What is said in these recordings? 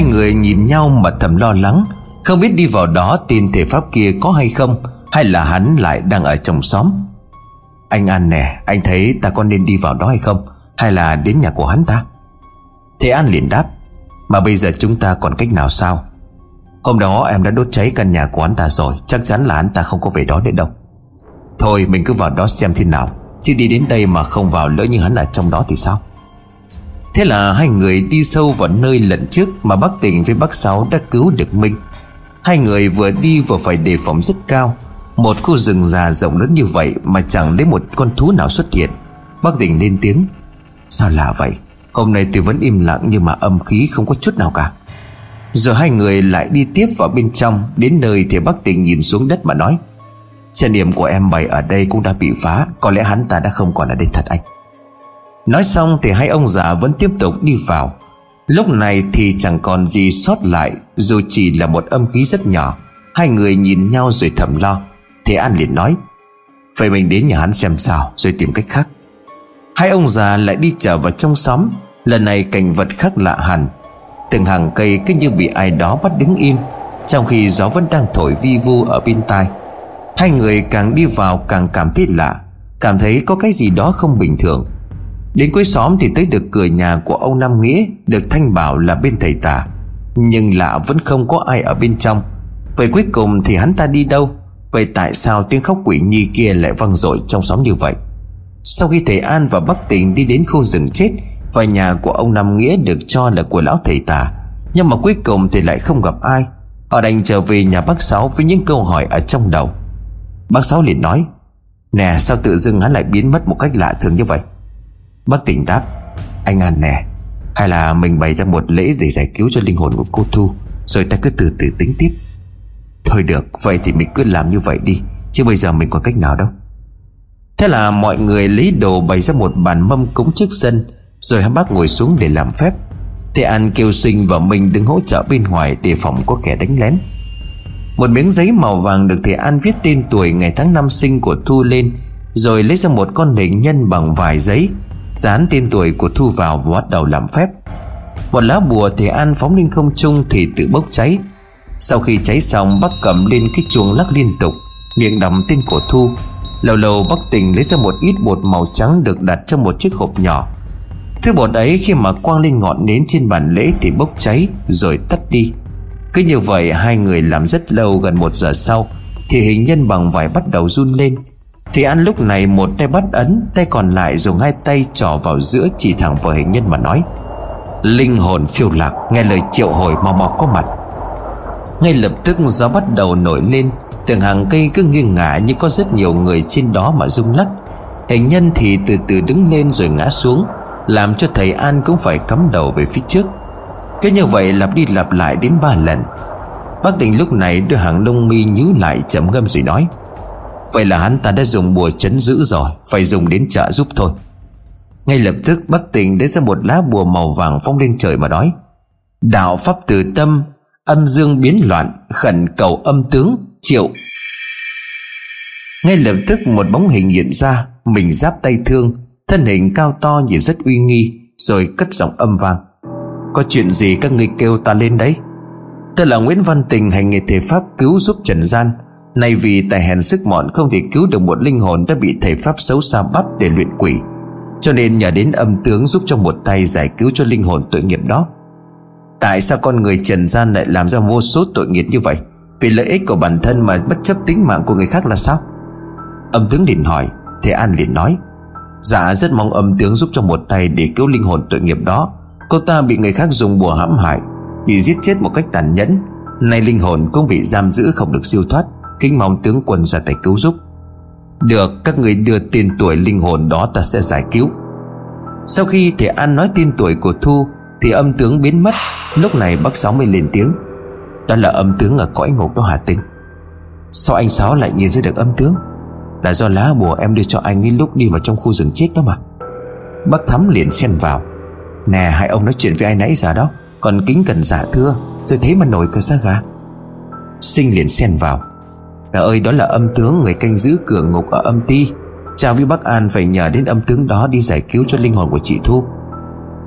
Hai người nhìn nhau mà thầm lo lắng. Không biết đi vào đó tin thể pháp kia có hay không, Hay là hắn lại đang ở trong xóm. Anh An nè, Anh thấy ta có nên đi vào đó hay không? Hay là đến nhà của hắn ta? Thế An liền đáp, Mà bây giờ chúng ta còn cách nào sao? Hôm đó em đã đốt cháy căn nhà của hắn ta rồi, Chắc chắn là hắn ta không có về đó nữa đâu. Thôi, mình cứ vào đó xem thế nào. Chứ đi đến đây mà không vào lỡ như hắn ở trong đó thì sao? Thế là hai người đi sâu vào nơi lần trước Mà bác tỉnh với bác Sáu đã cứu được Minh Hai người vừa đi vừa phải đề phòng rất cao. Một khu rừng già rộng lớn như vậy Mà chẳng lấy một con thú nào xuất hiện. Bác tỉnh lên tiếng, Sao lạ vậy? Hôm nay tôi vẫn im lặng nhưng mà âm khí không có chút nào cả. Rồi hai người lại đi tiếp vào bên trong, Đến nơi thì bác tỉnh nhìn xuống đất mà nói Chân điểm của em bày ở đây cũng đã bị phá, Có lẽ hắn ta đã không còn ở đây thật anh. Nói xong thì hai ông già vẫn tiếp tục đi vào. Lúc này thì chẳng còn gì sót lại, Dù chỉ là một âm khí rất nhỏ. Hai người nhìn nhau rồi thầm lo. Thế An liền nói, Vậy mình đến nhà hắn xem sao, Rồi tìm cách khác. Hai ông già lại đi trở vào trong xóm. Lần này cảnh vật khác lạ hẳn. Từng hàng cây cứ như bị ai đó bắt đứng im, Trong khi gió vẫn đang thổi vi vu ở bên tai. Hai người càng đi vào càng cảm thấy lạ, Cảm thấy có cái gì đó không bình thường. Đến cuối xóm thì tới được cửa nhà của ông Nam Nghĩa, Được Thanh bảo là bên thầy tà. Nhưng lạ vẫn không có ai ở bên trong. Vậy cuối cùng thì hắn ta đi đâu? Vậy tại sao tiếng khóc quỷ nhi kia lại vang dội trong xóm như vậy? Sau khi thầy An và Bắc Tình đi đến khu rừng chết, Và nhà của ông Nam Nghĩa được cho là của lão thầy tà. Nhưng mà cuối cùng thì lại không gặp ai. Họ đành trở về nhà bác Sáu với những câu hỏi ở trong đầu. Bác Sáu liền nói, Nè, sao tự dưng hắn lại biến mất một cách lạ thường như vậy? Bác tỉnh đáp, Anh An nè, Hay là mình bày ra một lễ để giải cứu cho linh hồn của cô Thu, Rồi ta cứ từ từ tính tiếp. Thôi được, Vậy thì mình cứ làm như vậy đi, Chứ bây giờ mình còn cách nào đâu. Thế là mọi người lấy đồ bày ra một bàn mâm cúng trước sân, Rồi hai bác ngồi xuống để làm phép. Thế An kêu sinh và mình đứng hỗ trợ bên ngoài Để phòng có kẻ đánh lén. Một miếng giấy màu vàng được thầy An viết tên tuổi ngày tháng năm sinh của Thu lên, Rồi lấy ra một con hình nhân bằng vài giấy Dán tên tuổi của Thu vào và bắt đầu làm phép. Một lá bùa thì An phóng lên không trung thì tự bốc cháy. Sau khi cháy xong bác cầm lên cái chuông lắc liên tục, Miệng đọc tên của Thu. Lâu lâu bác tình lấy ra một ít bột màu trắng được đặt trong một chiếc hộp nhỏ. Thứ bột ấy khi mà quang lên ngọn nến trên bàn lễ thì bốc cháy, rồi tắt đi. Cứ như vậy, hai người làm rất lâu gần một giờ sau, Thì hình nhân bằng vải bắt đầu run lên thì An lúc này một tay bắt ấn, Tay còn lại dùng hai tay trò vào giữa Chỉ thẳng vào hình nhân mà nói. Linh hồn phiêu lạc, Nghe lời triệu hồi mau mau có mặt. Ngay lập tức gió bắt đầu nổi lên, Từng hàng cây cứ nghiêng ngả Như có rất nhiều người trên đó mà rung lắc. Hình nhân thì từ từ đứng lên rồi ngã xuống, Làm cho thầy An cũng phải cắm đầu về phía trước. Cứ như vậy lặp đi lặp lại đến ba lần. Bác tình lúc này đưa hàng lông mi nhíu lại chậm ngâm rồi nói. Vậy là hắn ta đã dùng bùa chấn giữ rồi, Phải dùng đến trợ giúp thôi. Ngay lập tức, Bắc Tình lấy ra một lá bùa màu vàng phong lên trời mà nói, Đạo pháp từ tâm, Âm dương biến loạn, Khẩn cầu âm tướng, Triệu. Ngay lập tức, một bóng hình hiện ra, Mình giáp tay thương, Thân hình cao to nhìn rất uy nghi, Rồi cất giọng âm vang, Có chuyện gì các ngươi kêu ta lên đấy? Tôi là Nguyễn Văn Tình hành nghề thể pháp cứu giúp Trần Gian Nay vì tài hèn sức mọn không thể cứu được một linh hồn đã bị thầy Pháp xấu xa bắt để luyện quỷ, Cho nên nhờ đến âm tướng giúp cho một tay giải cứu cho linh hồn tội nghiệp đó. Tại sao con người trần gian lại làm ra vô số tội nghiệp như vậy? Vì lợi ích của bản thân mà bất chấp tính mạng của người khác là sao? Âm tướng liền hỏi, Thế An liền nói Dạ rất mong âm tướng giúp cho một tay để cứu linh hồn tội nghiệp đó. Cô ta bị người khác dùng bùa hãm hại, Bị giết chết một cách tàn nhẫn. Nay linh hồn cũng bị giam giữ không được siêu thoát. Kính mong tướng quân ra tay cứu giúp. Được, các người đưa tên tuổi linh hồn đó ta sẽ giải cứu. Sau khi thể An nói tên tuổi của Thu, Thì âm tướng biến mất. Lúc này bác Sáu mới lên tiếng. Đó là âm tướng ở cõi ngục đó Hà Tinh Sao anh Sáu lại nhìn ra được âm tướng? Là do lá bùa em đưa cho anh ấy lúc đi vào trong khu rừng chết đó mà. Bác Thắm liền xen vào. Nè, hai ông nói chuyện với ai nãy giờ đó. Còn kính cần giả dạ thưa, Tôi thấy mà nổi cả da gà. Sinh liền xen vào. Mẹ ơi, đó là âm tướng người canh giữ cửa ngục ở âm ti. Cha với bác An phải nhờ đến âm tướng đó đi giải cứu cho linh hồn của chị Thu.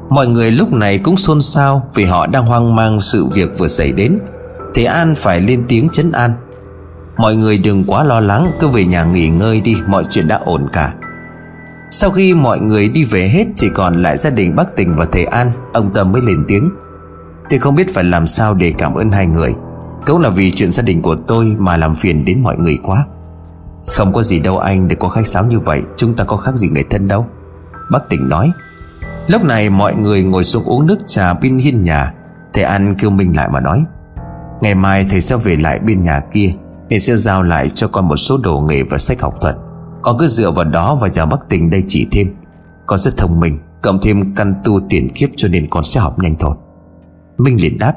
Mọi người lúc này cũng xôn xao Vì họ đang hoang mang sự việc vừa xảy đến. Thế An phải lên tiếng chấn an. Mọi người đừng quá lo lắng, Cứ về nhà nghỉ ngơi đi, Mọi chuyện đã ổn cả. Sau khi mọi người đi về hết, Chỉ còn lại gia đình bác Tình và thầy An, Ông Tâm mới lên tiếng. Tôi không biết phải làm sao để cảm ơn hai người. Cũng là vì chuyện gia đình của tôi Mà làm phiền đến mọi người quá. Không có gì đâu anh để có khách sáo như vậy, Chúng ta có khác gì người thân đâu. Bác tỉnh nói, Lúc này mọi người ngồi xuống uống nước trà bên hiên nhà, Thầy An kêu mình lại mà nói, Ngày mai thầy sẽ về lại bên nhà kia, Nên sẽ giao lại cho con một số đồ nghề và sách học thuật. Con cứ dựa vào đó và nhờ bác tình đây chỉ thêm. Con rất thông minh, Cộng thêm căn tu tiền kiếp cho nên con sẽ học nhanh thôi Minh liền đáp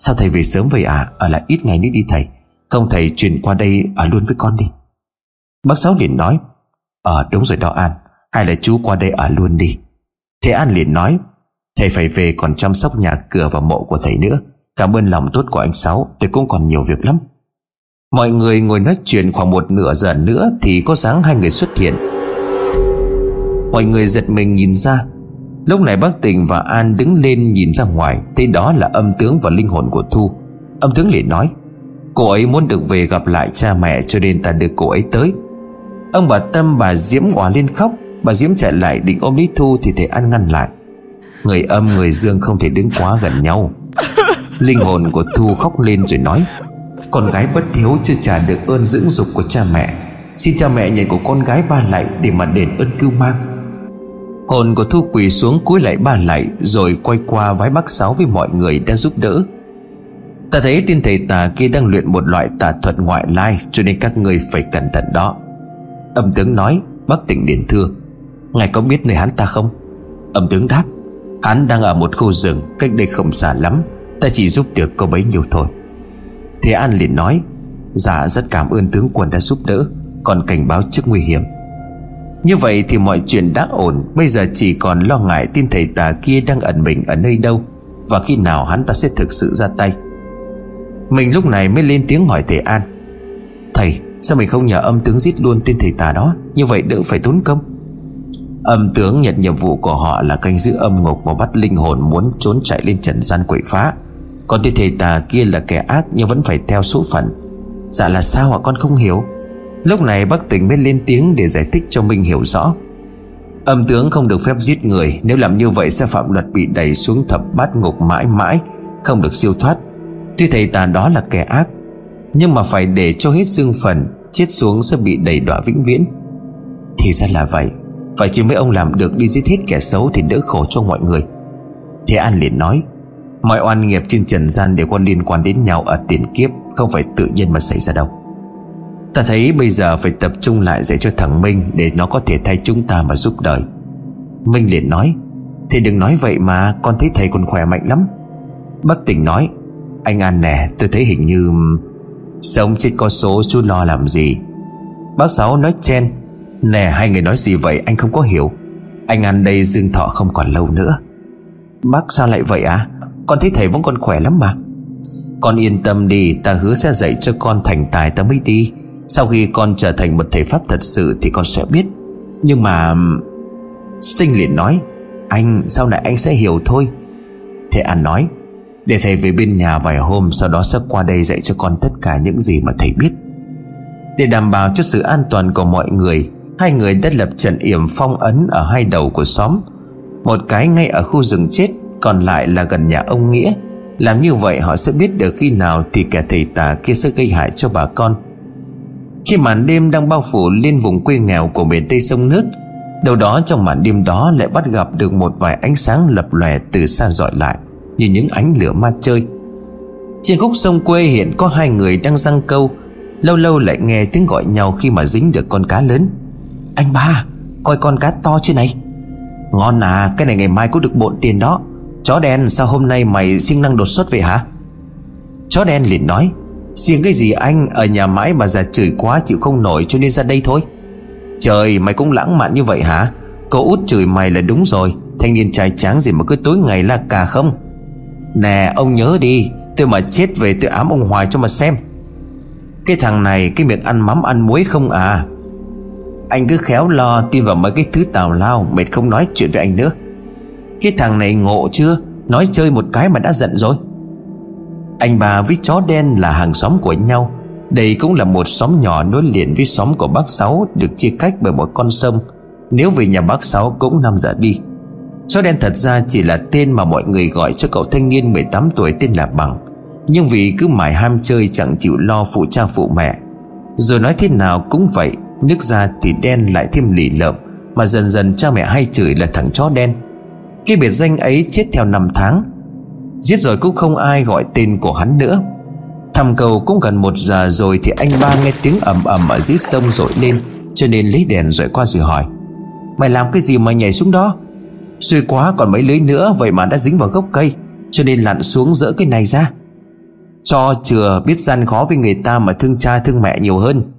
Sao thầy về sớm vậy à Ở lại ít ngày nữa đi thầy. Không thầy chuyển qua đây ở luôn với con đi. Bác Sáu liền nói Ờ đúng rồi đó An. Hay là chú qua đây ở luôn đi. Thế An liền nói, Thầy phải về còn chăm sóc nhà cửa và mộ của thầy nữa. Cảm ơn lòng tốt của anh Sáu Tôi cũng còn nhiều việc lắm. Mọi người ngồi nói chuyện khoảng một nửa giờ nữa Thì có dáng hai người xuất hiện. Mọi người giật mình nhìn ra Lúc này bác Tình và An đứng lên nhìn ra ngoài, Thấy đó là âm tướng và linh hồn của Thu. Âm tướng liền nói, Cô ấy muốn được về gặp lại cha mẹ, Cho nên ta đưa cô ấy tới. Ông bà Tâm, bà Diễm hòa lên khóc. Bà Diễm chạy lại định ôm Lý Thu Thì thầy An ngăn lại. Người âm, người dương không thể đứng quá gần nhau. Linh hồn của Thu khóc lên rồi nói, Con gái bất hiếu chưa trả được ơn dưỡng dục của cha mẹ. Xin cha mẹ nhận của con gái ba lại Để mà đền ơn cưu mang Hồn của Thu quỳ xuống cúi lại ba lại, Rồi quay qua vái bác sáu với mọi người đã giúp đỡ. Ta thấy tiên thầy tà kia đang luyện một loại tà thuật ngoại lai, Cho nên các người phải cẩn thận đó. Âm tướng nói, Bác tỉnh điện thưa Ngài có biết nơi hắn ta không? Âm tướng đáp, Hắn đang ở một khu rừng, Cách đây không xa lắm, Ta chỉ giúp được có bấy nhiêu thôi. Thế An liền nói Dạ rất cảm ơn tướng quân đã giúp đỡ, Còn cảnh báo trước nguy hiểm. Như vậy thì mọi chuyện đã ổn. Bây giờ chỉ còn lo ngại tin thầy tà kia đang ẩn mình ở nơi đâu Và khi nào hắn ta sẽ thực sự ra tay. Mình lúc này mới lên tiếng hỏi thầy An. Thầy, sao mình không nhờ âm tướng giết luôn tên thầy tà đó? Như vậy đỡ phải tốn công. Âm tướng nhận nhiệm vụ của họ là canh giữ âm ngục Và bắt linh hồn muốn trốn chạy lên trần gian quậy phá. Còn tên thầy tà kia là kẻ ác Nhưng vẫn phải theo số phận. Dạ là sao hả con không hiểu. Lúc này bác tỉnh mới lên tiếng để giải thích cho Minh hiểu rõ. Âm tướng không được phép giết người, Nếu làm như vậy sẽ phạm luật bị đẩy xuống thập bát ngục mãi mãi, Không được siêu thoát. Tuy thầy tà đó là kẻ ác, Nhưng mà phải để cho hết dương phần, Chết xuống sẽ bị đẩy đọa vĩnh viễn. Thì ra là vậy Vậy chỉ mấy ông làm được đi giết hết kẻ xấu Thì đỡ khổ cho mọi người. Thế An liền nói, Mọi oan nghiệp trên trần gian đều có liên quan đến nhau ở tiền kiếp, Không phải tự nhiên mà xảy ra đâu. Ta thấy bây giờ phải tập trung lại dạy cho thằng Minh Để nó có thể thay chúng ta mà giúp đời. Minh liền nói, Thì đừng nói vậy mà, Con thấy thầy còn khỏe mạnh lắm. Bác tỉnh nói, Anh An nè, tôi thấy hình như Sống chết có số chú lo làm gì. Bác Sáu nói chen, Nè, hai người nói gì vậy, anh không có hiểu. Anh An đây dương thọ không còn lâu nữa. Bác sao lại vậy à Con thấy thầy vẫn còn khỏe lắm mà. Con yên tâm đi, Ta hứa sẽ dạy cho con thành tài ta mới đi. Sau khi con trở thành một thầy Pháp thật sự Thì con sẽ biết. Nhưng mà Sinh liền nói, Anh, sau này anh sẽ hiểu thôi. Thế An nói, Để thầy về bên nhà vài hôm, Sau đó sẽ qua đây dạy cho con tất cả những gì mà thầy biết. Để đảm bảo cho sự an toàn của mọi người, Hai người đã lập trận yểm phong ấn Ở hai đầu của xóm. Một cái ngay ở khu rừng chết, Còn lại là gần nhà ông Nghĩa. Làm như vậy họ sẽ biết được khi nào Thì kẻ thầy tà kia sẽ gây hại cho bà con. Khi màn đêm đang bao phủ lên vùng quê nghèo của miền Tây sông nước, Đâu đó trong màn đêm đó lại bắt gặp được một vài ánh sáng lập lòe từ xa dọi lại, Như những ánh lửa ma chơi. Trên khúc sông quê hiện có hai người đang răng câu, Lâu lâu lại nghe tiếng gọi nhau khi mà dính được con cá lớn. Anh ba, Coi con cá to chưa này? Ngon à cái này ngày mai cũng được bộn tiền đó. Chó đen sao hôm nay mày sinh năng đột xuất vậy hả? Chó đen liền nói Riêng cái gì anh Ở nhà mãi bà già chửi quá chịu không nổi cho nên ra đây thôi. Trời, mày cũng lãng mạn như vậy hả? Cậu út chửi mày là đúng rồi, Thanh niên trai tráng gì mà cứ tối ngày la cà không? Nè, ông nhớ đi, Tôi mà chết về tôi ám ông Hoài cho mà xem. Cái thằng này, cái miệng ăn mắm ăn muối không à? Anh cứ khéo lo tin vào mấy cái thứ tào lao, Mệt không nói chuyện với anh nữa. Cái thằng này ngộ chưa? Nói chơi một cái mà đã giận rồi. Anh bà với chó đen là hàng xóm của nhau. Đây cũng là một xóm nhỏ nối liền với xóm của bác Sáu Được chia cách bởi một con sông. Nếu về nhà bác Sáu cũng 5 giờ đi. Chó đen thật ra chỉ là tên mà mọi người gọi cho cậu thanh niên 18 tuổi tên là Bằng. Nhưng vì cứ mải ham chơi chẳng chịu lo phụ cha phụ mẹ. Rồi nói thế nào cũng vậy, Nước ra thì đen lại thêm lì lợm, Mà dần dần cha mẹ hay chửi là thằng chó đen. Cái biệt danh ấy chết theo năm tháng. Giết rồi cũng không ai gọi tên của hắn nữa. Thăm cầu cũng gần một giờ rồi Thì anh ba nghe tiếng ầm ầm ở dưới sông rội lên, Cho nên lấy đèn rồi qua rồi hỏi, Mày làm cái gì mà nhảy xuống đó? Xui quá, còn mấy lưới nữa, Vậy mà đã dính vào gốc cây, Cho nên lặn xuống dỡ cái này ra. Cho chừa biết gian khó với người ta Mà thương cha thương mẹ nhiều hơn.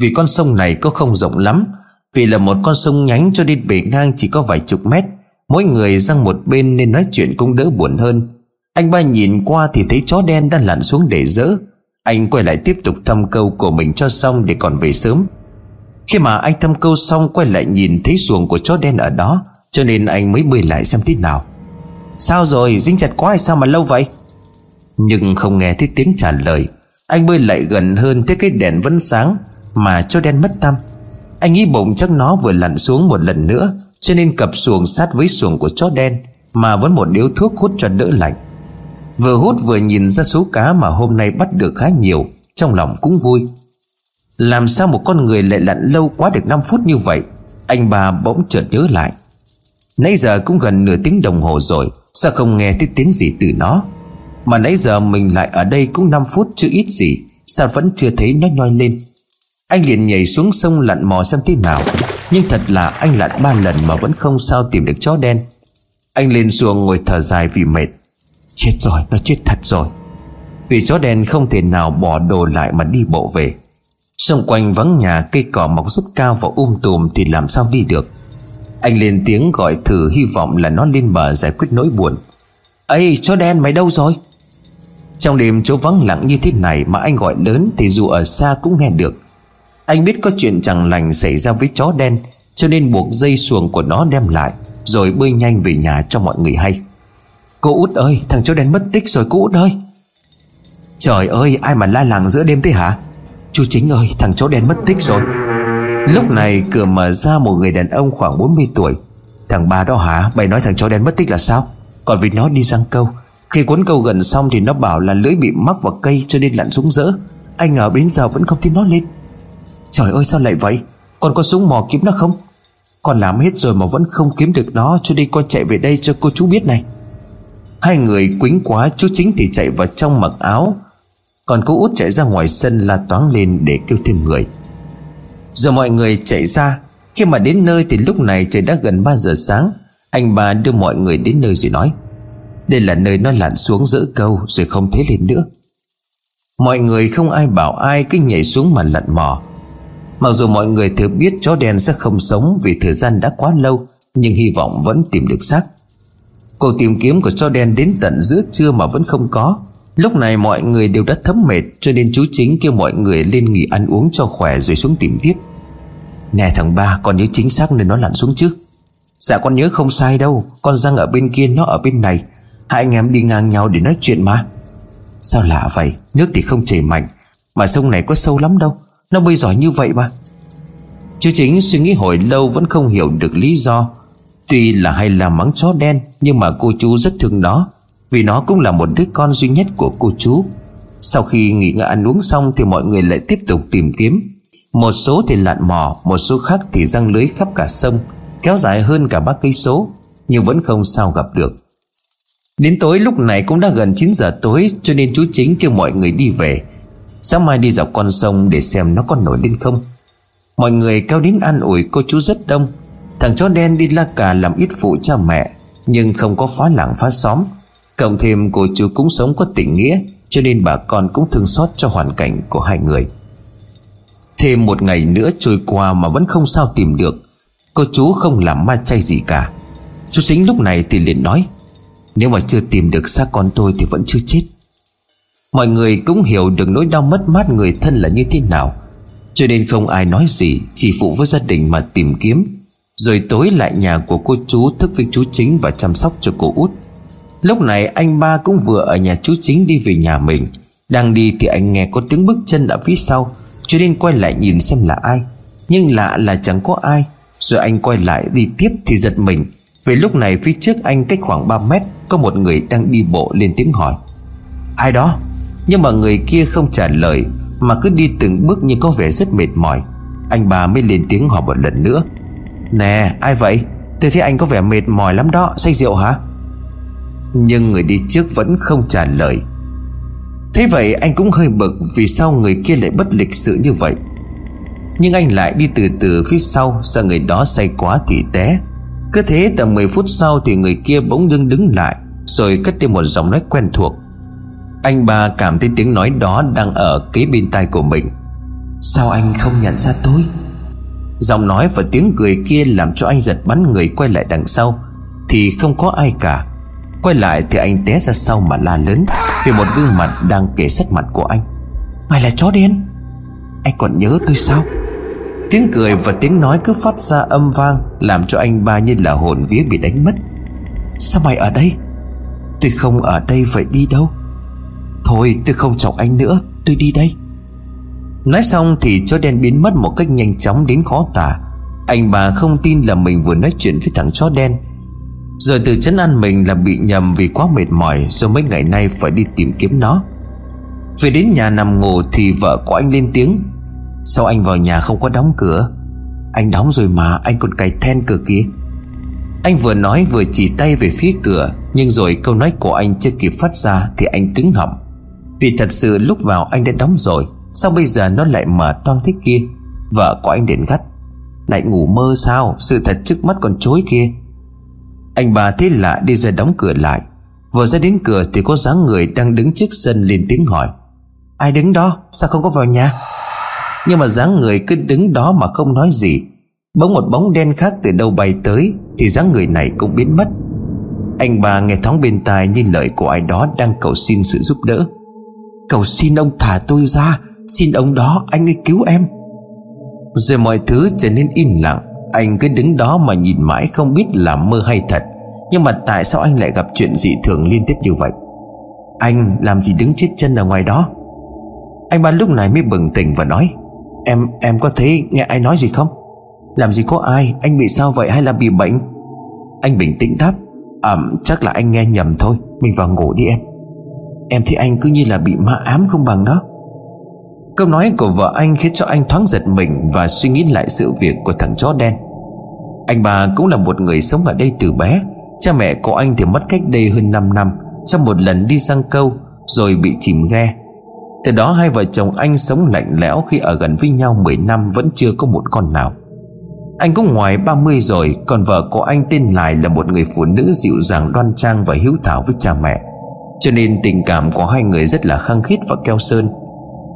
Vì con sông này có không rộng lắm, Vì là một con sông nhánh cho nên bể ngang chỉ có vài chục mét, Mỗi người sang một bên nên nói chuyện cũng đỡ buồn hơn. Anh ba nhìn qua thì thấy chó đen đang lặn xuống để dỡ. Anh quay lại tiếp tục thăm câu của mình cho xong để còn về sớm. Khi mà anh thăm câu xong, quay lại nhìn thấy xuồng của chó đen ở đó, cho nên anh mới bơi lại xem thế nào. Sao rồi? Dính chặt quá hay sao mà lâu vậy? Nhưng không nghe thấy tiếng trả lời. Anh bơi lại gần hơn, thấy cái đèn vẫn sáng Mà chó đen mất tâm Anh nghĩ bụng chắc nó vừa lặn xuống một lần nữa, Cho nên cặp xuồng sát với xuồng của chó đen Mà vẫn một điếu thuốc hút cho đỡ lạnh. Vừa hút vừa nhìn ra số cá mà hôm nay bắt được khá nhiều, Trong lòng cũng vui. Làm sao một con người lại lặn lâu quá được 5 phút như vậy? Anh bà bỗng chợt nhớ lại. Nãy giờ cũng gần nửa tiếng đồng hồ rồi, Sao không nghe thấy tiếng gì từ nó? Mà nãy giờ mình lại ở đây cũng 5 phút chứ ít gì, Sao vẫn chưa thấy nó nhoi lên? Anh liền nhảy xuống sông lặn mò xem thế nào. Nhưng thật là anh lặn ba lần mà vẫn không sao tìm được chó đen. Anh lên xuồng ngồi thở dài vì mệt. Chết rồi, nó chết thật rồi. Vì chó đen không thể nào bỏ đồ lại mà đi bộ về. Xung quanh vắng nhà, cây cỏ mọc rất cao và um tùm thì làm sao đi được? Anh lên tiếng gọi thử, hy vọng là nó lên bờ giải quyết nỗi buồn. Ấy chó đen, mày đâu rồi? Trong đêm chỗ vắng lặng như thế này Mà anh gọi lớn thì dù ở xa cũng nghe được. Anh biết có chuyện chẳng lành xảy ra với chó đen, Cho nên buộc dây xuồng của nó đem lại, Rồi bơi nhanh về nhà cho mọi người hay. Cô út ơi, thằng chó đen mất tích rồi, cô út ơi. Trời ơi, ai mà la làng giữa đêm thế hả? Chú Chính ơi, thằng chó đen mất tích rồi. Lúc này cửa mở ra một người đàn ông khoảng 40 tuổi. Thằng ba đó hả? Mày nói thằng chó đen mất tích là sao? Còn vì nó đi răng câu. Khi cuốn câu gần xong thì nó bảo là lưỡi bị mắc vào cây Cho nên lặn xuống rỡ Anh ngờ đến giờ vẫn không thấy nó lên. Trời ơi, sao lại vậy? Con có súng mò kiếm nó không? Con làm hết rồi mà vẫn không kiếm được nó, Cho nên con chạy về đây cho cô chú biết này. Hai người quính quá, Chú chính thì chạy vào trong mặc áo. Còn cô út chạy ra ngoài sân la toáng lên để kêu thêm người. Rồi mọi người chạy ra. Khi mà đến nơi thì lúc này trời đã gần 3 giờ sáng. Anh ba đưa mọi người đến nơi rồi nói, Đây là nơi nó lặn xuống giữa câu Rồi không thấy lên nữa. Mọi người không ai bảo ai, cứ nhảy xuống mà lặn mò. Mặc dù mọi người thừa biết chó đen sẽ không sống Vì thời gian đã quá lâu, Nhưng hy vọng vẫn tìm được xác. Cuộc tìm kiếm của cho đen đến tận giữa trưa mà vẫn không có. Lúc này mọi người đều đã thấm mệt, Cho nên chú chính kêu mọi người lên nghỉ ăn uống cho khỏe Rồi xuống tìm tiếp. Nè thằng ba, con nhớ chính xác nên nó lặn xuống chứ? Dạ con nhớ không sai đâu, Con răng ở bên kia, nó ở bên này. Hai anh em đi ngang nhau để nói chuyện mà. Sao lạ vậy? Nước thì không chảy mạnh, Mà sông này có sâu lắm đâu. Nó bơi giỏi như vậy mà. Chú chính suy nghĩ hồi lâu vẫn không hiểu được lý do. Tuy là hay là mắng chó đen, Nhưng mà cô chú rất thương nó, vì nó cũng là một đứa con duy nhất của cô chú. Sau khi nghỉ ngơi ăn uống xong Thì mọi người lại tiếp tục tìm kiếm. Một số thì lặn mò, Một số khác thì răng lưới khắp cả sông, Kéo dài hơn cả ba cây số, Nhưng vẫn không sao gặp được. Đến tối lúc này cũng đã gần 9 giờ tối, Cho nên chú chính kêu mọi người đi về. Sáng mai đi dọc con sông Để xem nó có nổi lên không. Mọi người kéo đến an ủi cô chú rất đông. Thằng chó đen đi la cà làm ít phụ cha mẹ, Nhưng không có phá làng phá xóm. Cộng thêm cô chú cũng sống có tình nghĩa, Cho nên bà con cũng thương xót cho hoàn cảnh của hai người. Thêm một ngày nữa trôi qua mà vẫn không sao tìm được. Cô chú không làm ma chay gì cả. Chú chính lúc này thì liền nói, Nếu mà chưa tìm được xác con tôi thì vẫn chưa chết. Mọi người cũng hiểu được nỗi đau mất mát người thân là như thế nào. Cho nên không ai nói gì, Chỉ phụ với gia đình mà tìm kiếm. Rồi tối lại nhà của cô chú thức với chú chính và chăm sóc cho cô út. Lúc này anh ba cũng vừa ở nhà chú chính đi về nhà mình. Đang đi thì anh nghe có tiếng bước chân ở phía sau, Cho nên quay lại nhìn xem là ai. Nhưng lạ là chẳng có ai. Rồi anh quay lại đi tiếp thì giật mình. Vì lúc này phía trước anh cách khoảng 3 mét, Có một người đang đi bộ lên tiếng hỏi. Ai đó? Nhưng mà người kia không trả lời, Mà cứ đi từng bước như có vẻ rất mệt mỏi. Anh ba mới lên tiếng hỏi một lần nữa. Nè, ai vậy? Tôi thấy anh có vẻ mệt mỏi lắm đó, Say rượu hả? Nhưng người đi trước vẫn không trả lời. Thế vậy anh cũng hơi bực Vì sao người kia lại bất lịch sự như vậy. Nhưng anh lại đi từ từ phía sau, Sợ người đó say quá thì té. Cứ thế tầm 10 phút sau Thì người kia bỗng dưng đứng lại, Rồi cất đi một giọng nói quen thuộc. Anh ba cảm thấy tiếng nói đó Đang ở kế bên tai của mình. Sao anh không nhận ra tôi? Giọng nói và tiếng cười kia làm cho anh giật bắn người quay lại đằng sau. Thì không có ai cả. Quay lại thì anh té ra sau mà la lớn Vì một gương mặt đang kề sát mặt của anh. Mày là chó đen Anh còn nhớ tôi sao? Tiếng cười và tiếng nói cứ phát ra âm vang, Làm cho anh ba như là hồn vía bị đánh mất. Sao mày ở đây? Tôi không ở đây vậy đi đâu. Thôi, tôi không chọc anh nữa, Tôi đi đây. Nói xong thì chó đen biến mất một cách nhanh chóng đến khó tả. Anh bà không tin là mình vừa nói chuyện với thằng chó đen. Rồi từ chấn an mình là bị nhầm vì quá mệt mỏi, Rồi mấy ngày nay phải đi tìm kiếm nó. Về đến nhà nằm ngủ thì vợ của anh lên tiếng. Sao anh vào nhà không có đóng cửa? Anh đóng rồi mà, anh còn cài then cửa kia Anh vừa nói vừa chỉ tay về phía cửa, Nhưng rồi câu nói của anh chưa kịp phát ra Thì anh cứng họng. Vì thật sự lúc vào anh đã đóng rồi. Sao bây giờ nó lại mở toang thế kia? Vợ của anh đến gắt. Lại ngủ mơ sao? Sự thật trước mắt còn chối kia. Anh bà thế lạ đi ra đóng cửa lại. Vừa ra đến cửa thì có dáng người đang đứng trước sân lên tiếng hỏi. Ai đứng đó? Sao không có vào nhà? Nhưng mà dáng người cứ đứng đó mà không nói gì. Bỗng một bóng đen khác từ đâu bay tới Thì dáng người này cũng biến mất. Anh bà nghe thoáng bên tai như lời của ai đó đang cầu xin sự giúp đỡ. Cầu xin ông thả tôi ra. Xin ông đó anh ấy cứu em. Rồi mọi thứ trở nên im lặng. Anh cứ đứng đó mà nhìn mãi không biết là mơ hay thật. Nhưng mà tại sao anh lại gặp chuyện dị thường liên tiếp như vậy? Anh làm gì đứng chết chân ở ngoài đó? Anh ba lúc này mới bừng tỉnh và nói, Em em có thấy nghe ai nói gì không? Làm gì có ai? Anh bị sao vậy hay là bị bệnh? Anh bình tĩnh đáp À chắc là anh nghe nhầm thôi. Mình vào ngủ đi em. Em thấy anh cứ như là bị ma ám không bằng đó. Câu nói của vợ anh khiến cho anh thoáng giật mình Và suy nghĩ lại sự việc của thằng chó đen. Anh bà cũng là một người sống ở đây từ bé. Cha mẹ của anh thì mất cách đây hơn 5 năm Trong một lần đi sang câu, Rồi bị chìm ghe. Từ đó hai vợ chồng anh sống lạnh lẽo Khi ở gần với nhau 10 năm Vẫn chưa có một con nào. Anh cũng ngoài 30 rồi, Còn vợ của anh tên Lại là một người phụ nữ dịu dàng, đoan trang Và hiếu thảo với cha mẹ. Cho nên tình cảm của hai người rất là khăng khít và keo sơn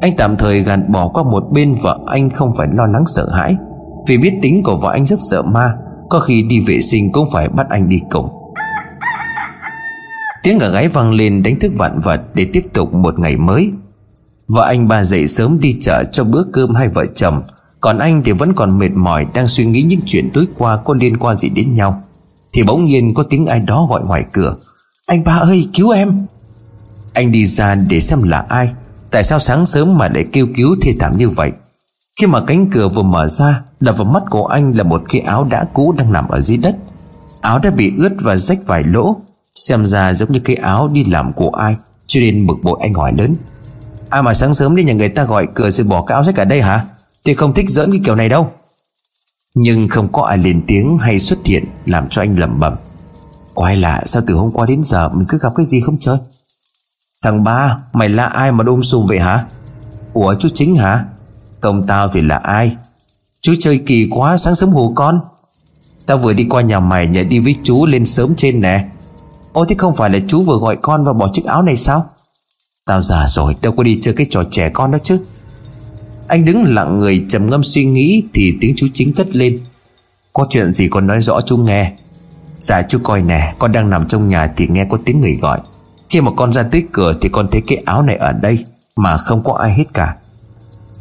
anh tạm thời gạt bỏ qua một bên vợ anh không phải lo lắng sợ hãi. Vì biết tính của vợ anh rất sợ ma, Có khi đi vệ sinh cũng phải bắt anh đi cùng. Tiếng gà gáy vang lên đánh thức vạn vật Để tiếp tục một ngày mới. Vợ anh ba dậy sớm đi chợ cho bữa cơm hai vợ chồng, Còn anh thì vẫn còn mệt mỏi Đang suy nghĩ những chuyện tối qua có liên quan gì đến nhau. Thì bỗng nhiên có tiếng ai đó gọi ngoài cửa. Anh ba ơi, cứu em! Anh đi ra để xem là ai. Tại sao sáng sớm mà để kêu cứu thê thảm như vậy? Khi mà cánh cửa vừa mở ra, Đập vào mắt của anh là một cái áo đã cũ đang nằm ở dưới đất. Áo đã bị ướt và rách vài lỗ. Xem ra giống như cái áo đi làm của ai, Cho nên bực bội anh hỏi lớn. Ai mà sáng sớm đi nhà người ta gọi cửa rồi bỏ cái áo rách cả đây hả? Thì không thích giỡn cái kiểu này đâu. Nhưng không có ai lên tiếng hay xuất hiện Làm cho anh lẩm bẩm. Quái lạ, sao từ hôm qua đến giờ Mình cứ gặp cái gì không chơi? Thằng ba, mày là ai mà ôm sùm vậy hả? Ủa chú chính hả? Công tao thì là ai? Chú chơi kỳ quá, sáng sớm hù con. Tao vừa đi qua nhà mày nhờ đi với chú lên sớm trên nè. Ô, thế không phải là chú vừa gọi con và bỏ chiếc áo này sao? Tao già rồi, đâu có đi chơi cái trò trẻ con đó chứ. Anh đứng lặng người trầm ngâm suy nghĩ Thì tiếng chú chính cất lên. Có chuyện gì con nói rõ chú nghe. Dạ chú coi nè, Con đang nằm trong nhà thì nghe có tiếng người gọi khi mà con ra tới cửa thì con thấy cái áo này ở đây, Mà không có ai hết cả.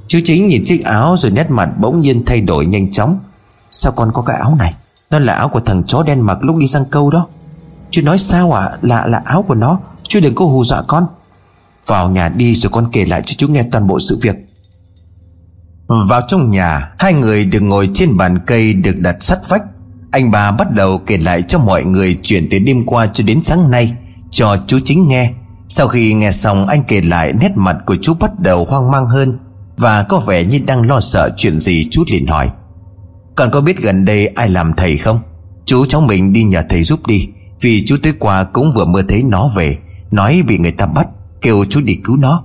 Chú chính nhìn chiếc áo rồi nét mặt bỗng nhiên thay đổi nhanh chóng. Sao con có cái áo này? Đó là áo của thằng chó đen mặc lúc đi sang câu đó. Chú nói sao ạ? À? Là là áo của nó. Chú đừng có hù dọa con. Vào nhà đi rồi con kể lại cho chú nghe toàn bộ sự việc. Vào trong nhà, Hai người được ngồi trên bàn cây Được đặt sắt vách. Anh bà bắt đầu kể lại cho mọi người Chuyện từ đêm qua cho đến sáng nay. Cho chú chính nghe. Sau khi nghe xong, anh kể lại Nét mặt của chú bắt đầu hoang mang hơn Và có vẻ như đang lo sợ chuyện gì Chú liền hỏi. Còn có biết gần đây ai làm thầy không? Chú, cháu mình đi nhờ thầy giúp đi, Vì chú tới qua cũng vừa mơ thấy nó về, Nói bị người ta bắt, Kêu chú đi cứu nó.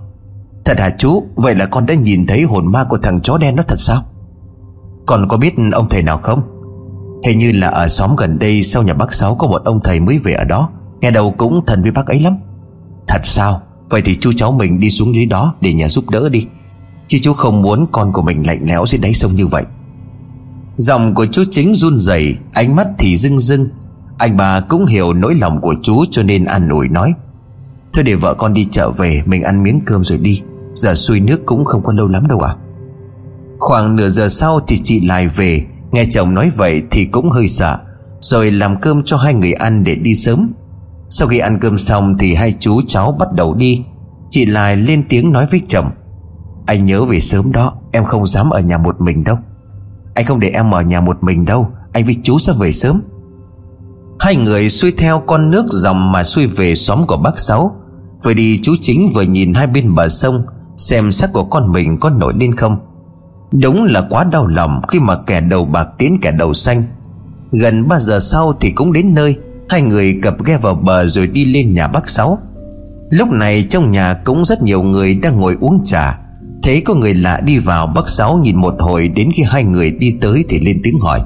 Thật hả chú? Vậy là con đã nhìn thấy hồn ma của thằng chó đen đó thật sao? Con có biết ông thầy nào không? Hình như là ở xóm gần đây Sau nhà bác Sáu có một ông thầy mới về ở đó. Nghe đầu cũng thần với bác ấy lắm. Thật sao? Vậy thì chú cháu mình đi xuống dưới đó Để nhà giúp đỡ đi. Chứ chú không muốn con của mình lạnh lẽo dưới đáy sông như vậy. Giọng của chú chính run rẩy, Ánh mắt thì rưng rưng. Anh bà cũng hiểu nỗi lòng của chú Cho nên an ủi nói. Thôi để vợ con đi chợ về, Mình ăn miếng cơm rồi đi. Giờ xuôi nước cũng không có lâu lắm đâu à Khoảng nửa giờ sau thì chị lại về. Nghe chồng nói vậy thì cũng hơi sợ, Rồi làm cơm cho hai người ăn để đi sớm. Sau khi ăn cơm xong thì hai chú cháu bắt đầu đi. Chị lại lên tiếng nói với chồng Anh nhớ về sớm đó, Em không dám ở nhà một mình đâu. Anh không để em ở nhà một mình đâu, Anh với chú sẽ về sớm. Hai người xuôi theo con nước dòng mà xuôi về xóm của bác Sáu. Vừa đi, chú chính vừa nhìn hai bên bờ sông, Xem xác của con mình có nổi lên không. Đúng là quá đau lòng khi mà kẻ đầu bạc tiến kẻ đầu xanh. Gần 3 giờ sau thì cũng đến nơi. Hai người cập ghe vào bờ rồi đi lên nhà bác Sáu. Lúc này trong nhà cũng rất nhiều người đang ngồi uống trà. Thấy có người lạ đi vào, bác Sáu nhìn một hồi, Đến khi hai người đi tới thì lên tiếng hỏi.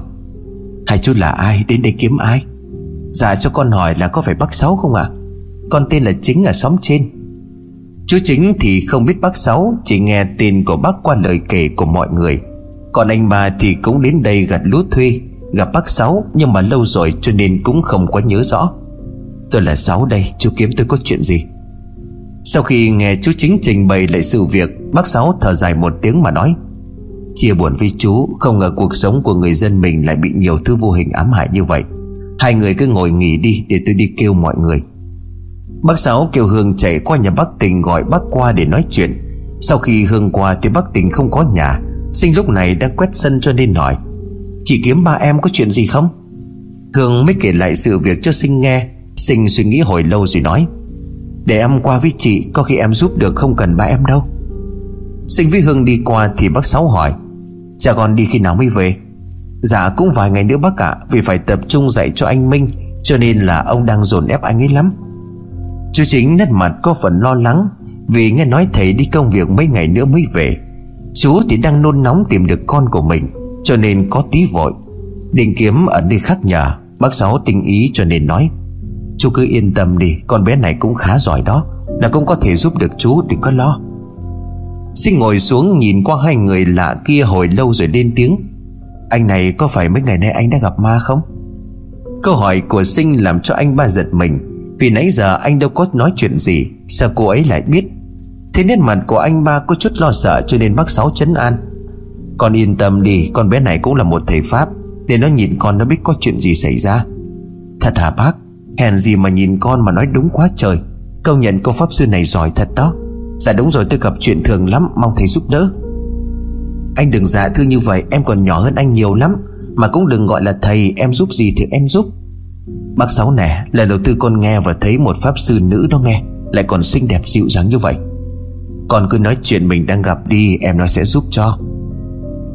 Hai chú là ai? Đến đây kiếm ai? Dạ cho con hỏi là có phải bác Sáu không ạ? À? Con tên là Chính ở xóm trên. Chú Chính thì không biết bác Sáu, Chỉ nghe tên của bác qua lời kể của mọi người. Còn anh bà thì cũng đến đây gặt lúa thuê. Gặp bác Sáu, Nhưng mà lâu rồi cho nên cũng không có nhớ rõ. Tôi là Sáu đây, Chú kiếm tôi có chuyện gì? Sau khi nghe chú Chính trình bày lại sự việc, Bác Sáu thở dài một tiếng mà nói, Chia buồn với chú, Không ngờ cuộc sống của người dân mình Lại bị nhiều thứ vô hình ám hại như vậy. Hai người cứ ngồi nghỉ đi Để tôi đi kêu mọi người. Bác Sáu kêu Hương chạy qua nhà bác Tình gọi bác qua để nói chuyện. Sau khi Hương qua thì bác Tình không có nhà, Sinh lúc này đang quét sân cho nên hỏi Chị kiếm ba em có chuyện gì không? Hương mới kể lại sự việc cho Sinh nghe. Sinh suy nghĩ hồi lâu rồi nói, Để em qua với chị, Có khi em giúp được không cần ba em đâu. Sinh với Hương đi qua thì bác Sáu hỏi, Cha con đi khi nào mới về? Dạ cũng vài ngày nữa bác ạ, Vì phải tập trung dạy cho anh Minh, Cho nên là ông đang dồn ép anh ấy lắm. Chú chính nét mặt có phần lo lắng, Vì nghe nói thầy đi công việc mấy ngày nữa mới về. Chú thì đang nôn nóng tìm được con của mình. Cho nên có tí vội. Định kiếm ở nơi khác nhà. Bác Sáu tinh ý cho nên nói, Chú cứ yên tâm đi, Con bé này cũng khá giỏi đó, Nó cũng có thể giúp được chú, đừng có lo. Sinh ngồi xuống nhìn qua hai người lạ kia hồi lâu rồi lên tiếng, Anh này có phải mấy ngày nay anh đã gặp ma không? Câu hỏi của Sinh làm cho anh ba giật mình, Vì nãy giờ anh đâu có nói chuyện gì, Sao cô ấy lại biết? Thế nét mặt của anh ba có chút lo sợ Cho nên bác Sáu chấn an. Con yên tâm đi, Con bé này cũng là một thầy Pháp. Để nó nhìn con, nó biết có chuyện gì xảy ra. Thật hả bác? Hèn gì mà nhìn con mà nói đúng quá trời. Công nhận cô Pháp Sư này giỏi thật đó. Dạ đúng rồi, tôi gặp chuyện thường lắm, Mong thầy giúp đỡ. Anh đừng dạ giả thư như vậy, Em còn nhỏ hơn anh nhiều lắm. Mà cũng đừng gọi là thầy, Em giúp gì thì em giúp. Bác Sáu nè, Lần đầu tư con nghe và thấy một pháp sư nữ đó nghe, Lại còn xinh đẹp dịu dàng như vậy. Con cứ nói chuyện mình đang gặp đi, Em nó sẽ giúp cho.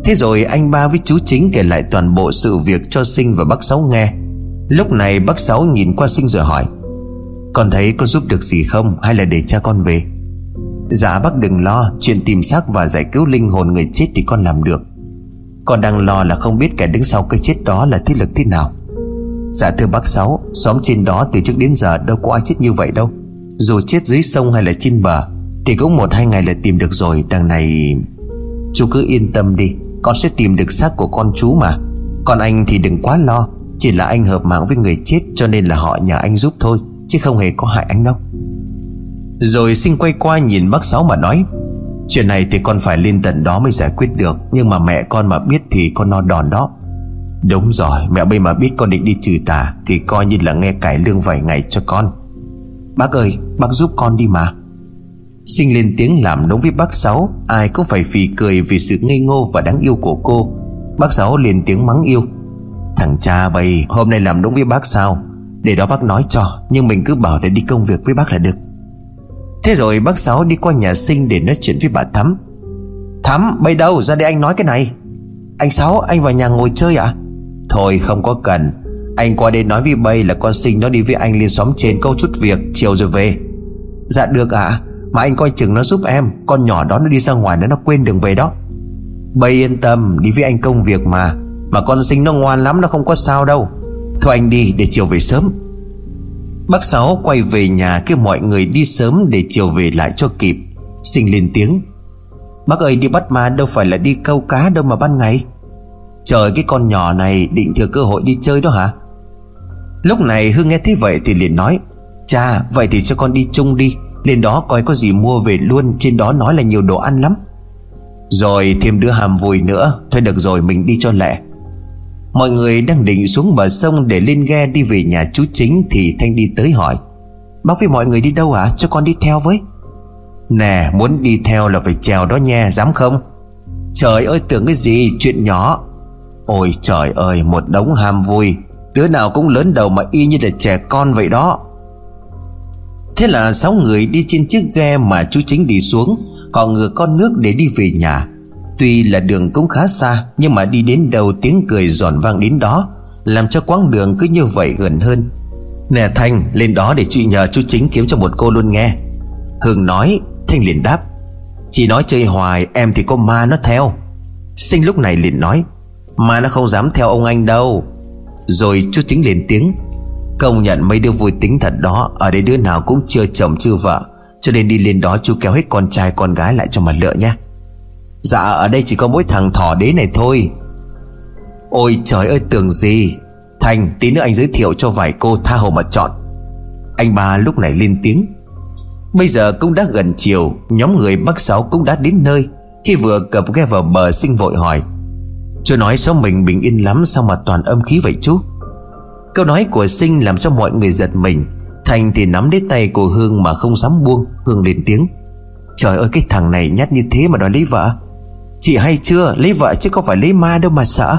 Thế rồi anh ba với chú chính kể lại toàn bộ sự việc cho Sinh và bác Sáu nghe. Lúc này bác Sáu nhìn qua Sinh rồi hỏi, Con thấy có giúp được gì không? Hay là để cha con về? Dạ bác đừng lo, Chuyện tìm xác và giải cứu linh hồn người chết thì con làm được. Con đang lo là không biết kẻ đứng sau cái chết đó là thế lực thế nào. Dạ thưa bác Sáu, Xóm trên đó từ trước đến giờ đâu có ai chết như vậy đâu. Dù chết dưới sông hay là trên bờ Thì cũng một hai ngày là tìm được rồi, Đằng này Chú cứ yên tâm đi. Con sẽ tìm được xác của con chú mà. Còn anh thì đừng quá lo, Chỉ là anh hợp mạng với người chết Cho nên là họ nhờ anh giúp thôi, Chứ không hề có hại anh đâu. Rồi sinh quay qua nhìn bác Sáu mà nói, Chuyện này thì con phải lên tận đó mới giải quyết được, Nhưng mà mẹ con mà biết thì con no đòn đó. Đúng rồi, mẹ bây mà biết con định đi trừ tà Thì coi như là nghe cải lương vài ngày cho con. Bác ơi, bác giúp con đi mà. Sinh lên tiếng làm nóng với bác Sáu, Ai cũng phải phì cười vì sự ngây ngô và đáng yêu của cô. Bác Sáu lên tiếng mắng yêu. Thằng cha bầy hôm nay làm đúng với bác sao? Để đó bác nói cho, Nhưng mình cứ bảo để đi công việc với bác là được. Thế rồi bác Sáu đi qua nhà sinh để nói chuyện với bà Thắm. Thắm bây đâu? Ra đây anh nói cái này. Anh Sáu, anh vào nhà ngồi chơi ạ. À? Thôi, không có cần. Anh qua đây nói với bây là con sinh nó đi với anh lên xóm trên câu chút việc, Chiều rồi về. Dạ được ạ. à? Mà anh coi chừng nó giúp em. Con nhỏ đó nó đi ra ngoài nó nó quên đường về đó. Bây yên tâm, Đi với anh công việc mà. Mà con sinh nó ngoan lắm, nó không có sao đâu. Thôi anh đi, để chiều về sớm. Bác Sáu quay về nhà kêu mọi người đi sớm để chiều về lại cho kịp. Sinh lên tiếng. Bác ơi, đi bắt ma đâu phải là đi câu cá đâu mà ban ngày. Trời, cái con nhỏ này định thừa cơ hội đi chơi đó hả? Lúc này Hương nghe thấy vậy thì liền nói, Cha, vậy thì cho con đi chung đi. Lên đó coi có gì mua về luôn, Trên đó nói là nhiều đồ ăn lắm. Rồi thêm đứa hàm vui nữa, Thôi được rồi, mình đi cho lẹ. Mọi người đang định xuống bờ sông Để lên ghe đi về nhà chú chính Thì Thanh đi tới hỏi, Bác với mọi người đi đâu à cho con đi theo với. Nè, muốn đi theo là phải trèo đó nha, Dám không? Trời ơi, tưởng cái gì, chuyện nhỏ. Ôi trời ơi, một đống ham vui, Đứa nào cũng lớn đầu mà y như là trẻ con vậy đó. Thế là sáu người đi trên chiếc ghe mà chú chính đi xuống Họ ngừa con nước để đi về nhà. Tuy là đường cũng khá xa, Nhưng mà đi đến đâu tiếng cười giòn vang đến đó, Làm cho quãng đường cứ như vậy gần hơn. Nè Thanh, lên đó để chị nhờ chú chính kiếm cho một cô luôn nghe. Hương nói, Thanh liền đáp, Chị nói chơi hoài, em thì có ma nó theo. Sinh lúc này liền nói, ma nó không dám theo ông anh đâu. Rồi chú chính liền tiếng Công nhận mấy đứa vui tính thật đó, Ở đây đứa nào cũng chưa chồng chưa vợ. Cho nên đi lên đó chú kéo hết con trai con gái lại cho mà lựa nhé Dạ ở đây chỉ có mỗi thằng thỏ đế này thôi. Ôi trời ơi, tưởng gì? Thành, tí nữa anh giới thiệu cho vài cô tha hồ mà chọn. Anh ba lúc này lên tiếng. Bây giờ cũng đã gần chiều, Nhóm người Bắc Sáu cũng đã đến nơi. Khi vừa cập ghe vào bờ sinh vội hỏi. Chú nói số mình bình yên lắm, Sao mà toàn âm khí vậy chú? Câu nói của sinh làm cho mọi người giật mình. Thành thì nắm lấy tay của Hương mà không dám buông, Hương lên tiếng. Trời ơi, cái thằng này nhát như thế mà đòi lấy vợ. Chị hay chưa? Lấy vợ chứ có phải lấy ma đâu mà sợ.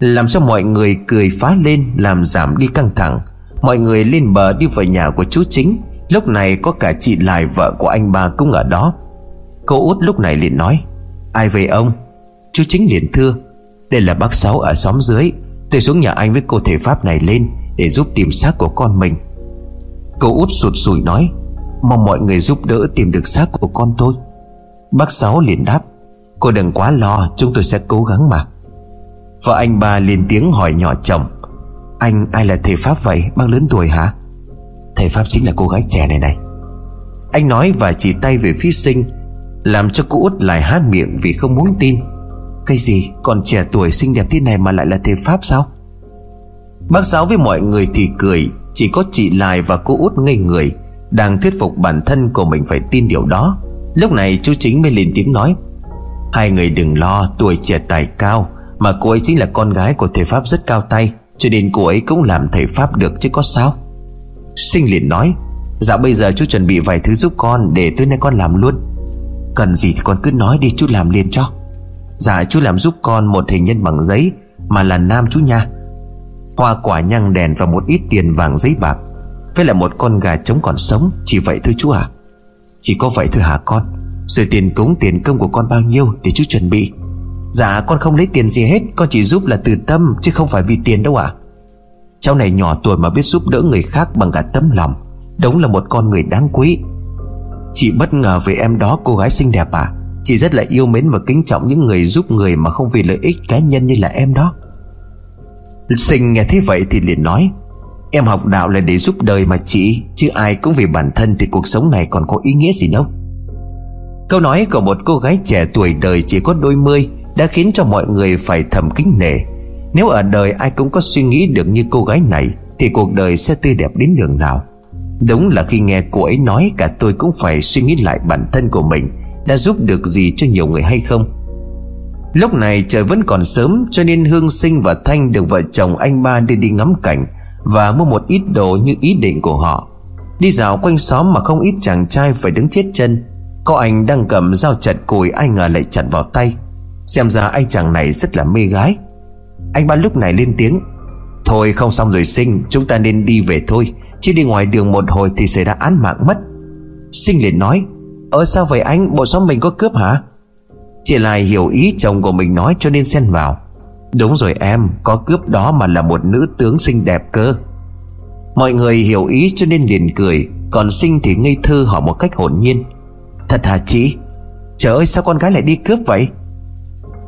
Làm cho mọi người cười phá lên, Làm giảm đi căng thẳng. Mọi người lên bờ đi về nhà của chú chính. Lúc này có cả chị lại vợ của anh ba cũng ở đó. Cô út lúc này liền nói, Ai về ông? Chú chính liền thưa, Đây là bác Sáu ở xóm dưới. Tôi xuống nhà anh với cô thể pháp này lên Để giúp tìm xác của con mình. Cô út sụt sùi nói, Mong mọi người giúp đỡ tìm được xác của con tôi. Bác Sáu liền đáp, Cô đừng quá lo, Chúng tôi sẽ cố gắng mà. Vợ anh ba liền tiếng hỏi nhỏ chồng, Anh ai là thầy Pháp vậy? Bác lớn tuổi hả? Thầy Pháp chính là cô gái trẻ này này. Anh nói và chỉ tay về phía sinh, Làm cho cô út lại hát miệng vì không muốn tin cái gì? Còn trẻ tuổi xinh đẹp thế này mà lại là thầy Pháp sao? Bác giáo với mọi người thì cười, Chỉ có chị Lai và cô út ngây người, Đang thuyết phục bản thân của mình phải tin điều đó. Lúc này chú chính mới lên tiếng nói, Hai người đừng lo, tuổi trẻ tài cao, Mà cô ấy chính là con gái của thầy Pháp rất cao tay, Cho nên cô ấy cũng làm thầy Pháp được chứ có sao? Sinh liền nói Dạ bây giờ chú chuẩn bị vài thứ giúp con, Để tối nay con làm luôn. Cần gì thì con cứ nói đi, chú làm liền cho. Dạ chú làm giúp con một hình nhân bằng giấy, Mà là nam chú nha. Hoa quả nhang đèn và một ít tiền vàng giấy bạc. Với là một con gà trống còn sống, Chỉ vậy thôi chú à Chỉ có vậy thôi hả con? Rồi tiền cúng, tiền công của con bao nhiêu để chú chuẩn bị? Dạ con không lấy tiền gì hết, Con chỉ giúp là từ tâm, chứ không phải vì tiền đâu ạ. À. Cháu này nhỏ tuổi mà biết giúp đỡ người khác bằng cả tấm lòng. Đúng là một con người đáng quý. Chị bất ngờ về em đó, cô gái xinh đẹp à Chị rất là yêu mến và kính trọng những người giúp người Mà không vì lợi ích cá nhân như là em đó. Sinh nghe thế vậy thì liền nói, Em học đạo là để giúp đời mà chị, Chứ ai cũng vì bản thân thì cuộc sống này còn có ý nghĩa gì đâu. Câu nói của một cô gái trẻ tuổi đời chỉ có đôi mươi Đã khiến cho mọi người phải thầm kính nể. Nếu ở đời ai cũng có suy nghĩ được như cô gái này, Thì cuộc đời sẽ tươi đẹp đến đường nào? Đúng là khi nghe cô ấy nói, Cả tôi cũng phải suy nghĩ lại bản thân của mình đã giúp được gì cho nhiều người hay không? Lúc này trời vẫn còn sớm, Cho nên Hương Sinh và Thanh được vợ chồng anh ba đưa đi ngắm cảnh Và mua một ít đồ như ý định của họ. Đi dạo quanh xóm mà không ít chàng trai phải đứng chết chân. Có anh đang cầm dao chặt cùi Ai ngờ lại chặt vào tay. Xem ra anh chàng này rất là mê gái. Anh ba lúc này lên tiếng, Thôi không xong rồi sinh, Chúng ta nên đi về thôi. Chứ đi ngoài đường một hồi thì xảy ra án mạng mất. Sinh liền nói Ờ sao vậy anh? Bộ xóm mình có cướp hả? Chị lại hiểu ý chồng của mình nói cho nên xen vào. Đúng rồi em, Có cướp đó mà là một nữ tướng xinh đẹp cơ. Mọi người hiểu ý cho nên liền cười, Còn sinh thì ngây thơ hỏi một cách hồn nhiên. Thật hả chị? Trời ơi, sao con gái lại đi cướp vậy?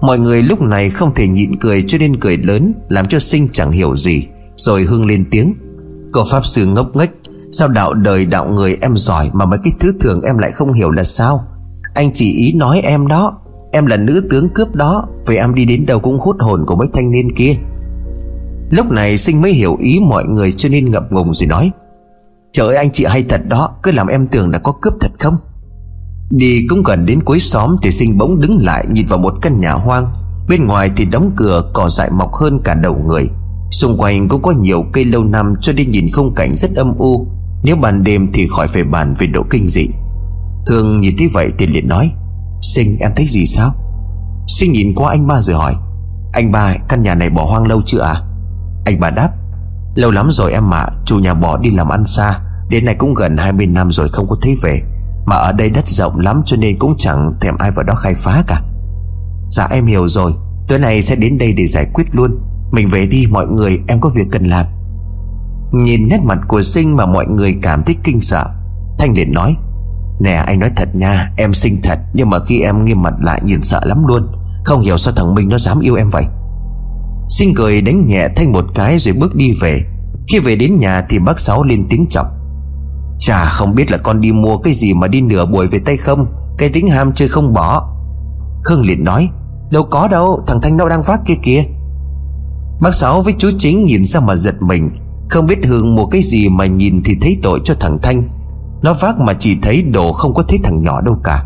Mọi người lúc này không thể nhịn cười cho nên cười lớn, Làm cho sinh chẳng hiểu gì, Rồi hương lên tiếng. Cậu Pháp Sư ngốc nghếch Sao đạo đời đạo người em giỏi Mà mấy cái thứ thường em lại không hiểu là sao? Anh chỉ ý nói em đó. Em là nữ tướng cướp đó. Vậy em đi đến đâu cũng hút hồn của mấy thanh niên kia. Lúc này sinh mới hiểu ý mọi người cho nên ngập ngùng rồi nói, Trời ơi, anh chị hay thật đó. Cứ làm em tưởng là có cướp thật không? Đi cũng gần đến cuối xóm Thì sinh bỗng đứng lại, nhìn vào một căn nhà hoang. Bên ngoài thì đóng cửa, cỏ dại mọc hơn cả đầu người. Xung quanh cũng có nhiều cây lâu năm Cho nên nhìn không cảnh rất âm u. Nếu ban đêm thì khỏi phải bàn về độ kinh dị. Hương nhìn thấy vậy thì liền nói, Sinh, em thấy gì sao? Sinh nhìn qua anh ba rồi hỏi, Anh ba, căn nhà này bỏ hoang lâu chưa à Anh ba đáp, Lâu lắm rồi em ạ, Chủ nhà bỏ đi làm ăn xa, Đến nay cũng gần 20 năm rồi không có thấy về. Mà ở đây đất rộng lắm cho nên cũng chẳng thèm ai vào đó khai phá cả. Dạ em hiểu rồi Tối nay sẽ đến đây để giải quyết luôn. Mình về đi, mọi người, em có việc cần làm. Nhìn nét mặt của Sinh mà mọi người cảm thấy kinh sợ, Thanh liền nói, Nè, anh nói thật nha, Em xinh thật, Nhưng mà khi em nghiêm mặt lại nhìn sợ lắm luôn, Không hiểu sao thằng Minh nó dám yêu em vậy. Sinh cười đánh nhẹ Thanh một cái rồi bước đi về. Khi về đến nhà thì bác Sáu lên tiếng chọc Chà, không biết là con đi mua cái gì mà đi nửa buổi về tay không? Cái tính ham chơi không bỏ. Khương liền nói, Đâu có đâu, thằng Thanh nó đang vác kia kìa. Bác Sáu với chú Chính nhìn ra mà giật mình. Không biết Hương mua cái gì mà nhìn thì thấy tội cho thằng Thanh. Nó vác mà chỉ thấy đồ không có thấy thằng nhỏ đâu cả.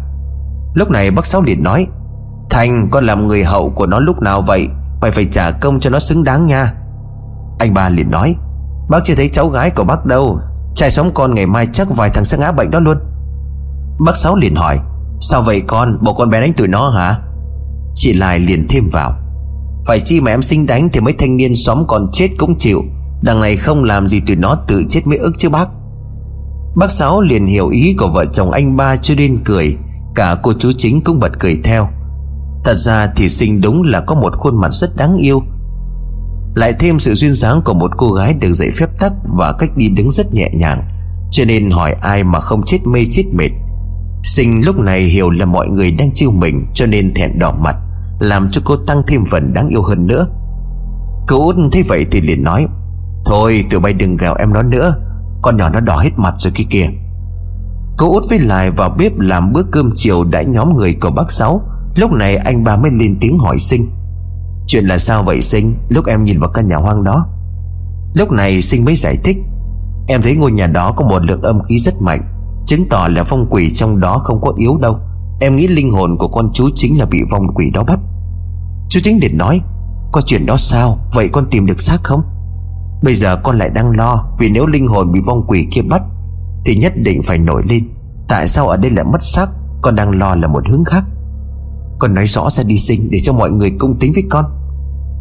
Lúc này bác Sáu liền nói, Thanh, con làm người hậu của nó lúc nào vậy? Mày phải trả công cho nó xứng đáng nha. Anh ba liền nói, Bác chưa thấy cháu gái của bác đâu. Trai sống con ngày mai chắc vài thằng sẽ ngã bệnh đó luôn. Bác Sáu liền hỏi, Sao vậy con? Bộ con bé đánh tụi nó hả? Chị Lai liền thêm vào, Phải chi mà em sinh đánh Thì mấy thanh niên xóm còn chết cũng chịu. Đằng này không làm gì tụi nó tự chết mới ức chứ bác. Bác Sáu liền hiểu ý của vợ chồng anh ba cho nên cười. Cả cô chú chính cũng bật cười theo. Thật ra thì sinh đúng là có một khuôn mặt rất đáng yêu. Lại thêm sự duyên dáng của một cô gái được dạy phép tắc Và cách đi đứng rất nhẹ nhàng, Cho nên hỏi ai mà không chết mê chết mệt. Sinh lúc này hiểu là mọi người đang chiêu mình Cho nên thẹn đỏ mặt, Làm cho cô tăng thêm phần đáng yêu hơn nữa. Cô út thấy vậy thì liền nói Thôi, tụi bay đừng gào em nó nữa. Con nhỏ nó đỏ hết mặt rồi kia kìa. Cô út với lại vào bếp làm bữa cơm chiều đã nhóm người của bác Sáu. Lúc này anh ba mới lên tiếng hỏi Sinh. Chuyện là sao vậy, Sinh? Lúc em nhìn vào căn nhà hoang đó. Lúc này Sinh mới giải thích. Em thấy ngôi nhà đó có một lượng âm khí rất mạnh, Chứng tỏ là phong quỷ trong đó không có yếu đâu. Em nghĩ linh hồn của con chú chính là bị vong quỷ đó bắt. Chú chính liền nói, Có chuyện đó sao? Vậy con tìm được xác không? Bây giờ con lại đang lo Vì nếu linh hồn bị vong quỷ kia bắt, Thì nhất định phải nổi lên. Tại sao ở đây lại mất xác? Con đang lo là một hướng khác. Con nói rõ ra đi sinh, Để cho mọi người công tính với con.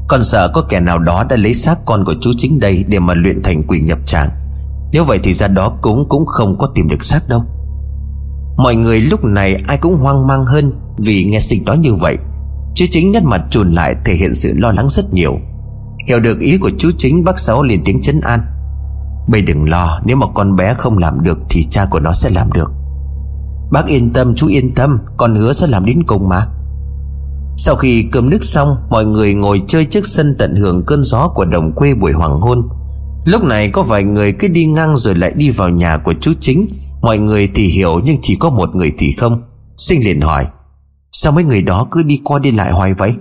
Con sợ có kẻ nào đó đã lấy xác con của chú chính đây Để mà luyện thành quỷ nhập tràng. Nếu vậy thì ra đó cũng cũng không có tìm được xác đâu. Mọi người lúc này ai cũng hoang mang hơn Vì nghe sinh nói như vậy. Chứ chính nhất mặt trùn lại thể hiện sự lo lắng rất nhiều. Hiểu được ý của chú chính, bác Sáu liền tiếng chấn an. Bây đừng lo, Nếu mà con bé không làm được Thì cha của nó sẽ làm được. Bác yên tâm, chú yên tâm, Con hứa sẽ làm đến cùng mà. Sau khi cơm nước xong, Mọi người ngồi chơi trước sân tận hưởng cơn gió của đồng quê buổi hoàng hôn. Lúc này có vài người cứ đi ngang rồi lại đi vào nhà của chú chính. Mọi người thì hiểu nhưng chỉ có một người thì không. Sinh liền hỏi, Sao mấy người đó cứ đi qua đi lại hoài vậy?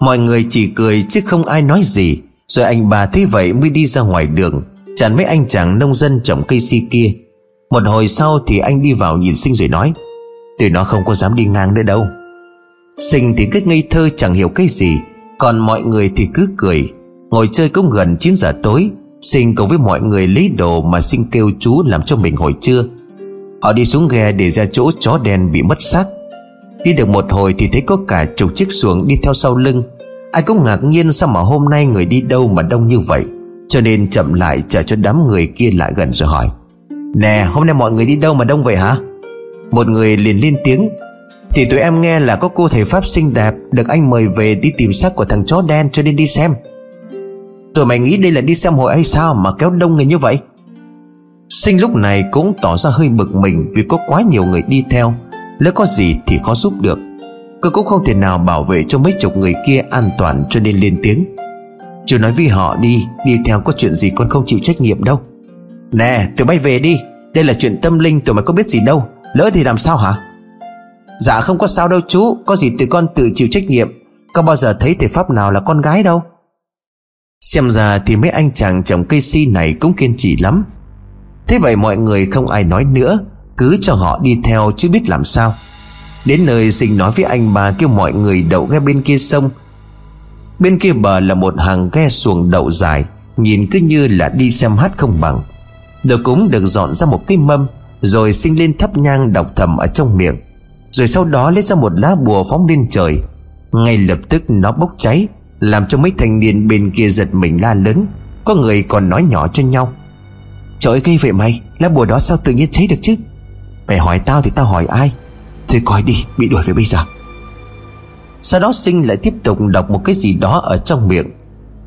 Mọi người chỉ cười chứ không ai nói gì. Rồi anh bà thấy vậy mới đi ra ngoài đường. Chặn mấy anh chàng nông dân trồng cây si kia. Một hồi sau thì anh đi vào nhìn sinh rồi nói, Tụi nó không có dám đi ngang nữa đâu. Sinh thì cứ ngây thơ chẳng hiểu cái gì, Còn mọi người thì cứ cười. Ngồi chơi cũng gần 9 giờ tối, Sinh cùng với mọi người lấy đồ mà Sinh kêu chú làm cho mình hồi trưa. Họ đi xuống ghe để ra chỗ chó đen bị mất xác. Đi được một hồi thì thấy có cả chục chiếc xuồng đi theo sau lưng. Ai cũng ngạc nhiên sao mà hôm nay người đi đâu mà đông như vậy. Cho nên chậm lại chờ cho đám người kia lại gần rồi hỏi. Nè, hôm nay mọi người đi đâu mà đông vậy hả? Một người liền lên tiếng. Thì tụi em nghe là có cô thầy Pháp xinh đẹp Được anh mời về đi tìm xác của thằng chó đen cho nên đi xem. Tụi mày nghĩ đây là đi xem hội hay sao mà kéo đông người như vậy? Sinh lúc này cũng tỏ ra hơi bực mình Vì có quá nhiều người đi theo. Lỡ có gì thì khó giúp được. Cô cũng không thể nào bảo vệ cho mấy chục người kia an toàn cho nên lên tiếng. Chú nói với họ đi Đi theo có chuyện gì con không chịu trách nhiệm đâu. Nè, tụi bay về đi. Đây là chuyện tâm linh, tụi mày có biết gì đâu. Lỡ thì làm sao hả? Dạ không có sao đâu chú, Có gì tụi con tự chịu trách nhiệm. Có bao giờ thấy thể pháp nào là con gái đâu. Xem ra thì mấy anh chàng trồng cây si này cũng kiên trì lắm. Thế vậy mọi người không ai nói nữa. Cứ cho họ đi theo chứ biết làm sao. Đến nơi sinh nói với anh bà kêu mọi người đậu ghe bên kia sông. Bên kia bờ là một hàng ghe xuồng đậu dài, Nhìn cứ như là đi xem hát không bằng. Đồ cúng được dọn ra một cái mâm, Rồi sinh lên thắp nhang đọc thầm ở trong miệng. Rồi sau đó lấy ra một lá bùa phóng lên trời. Ngay lập tức nó bốc cháy, Làm cho mấy thanh niên bên kia giật mình la lớn. Có người còn nói nhỏ cho nhau. Trời ơi gây vậy mày, Lá bùa đó sao tự nhiên cháy được chứ? Mày hỏi tao thì tao hỏi ai? Thôi coi đi, bị đuổi về bây giờ. Sau đó sinh lại tiếp tục đọc một cái gì đó ở trong miệng.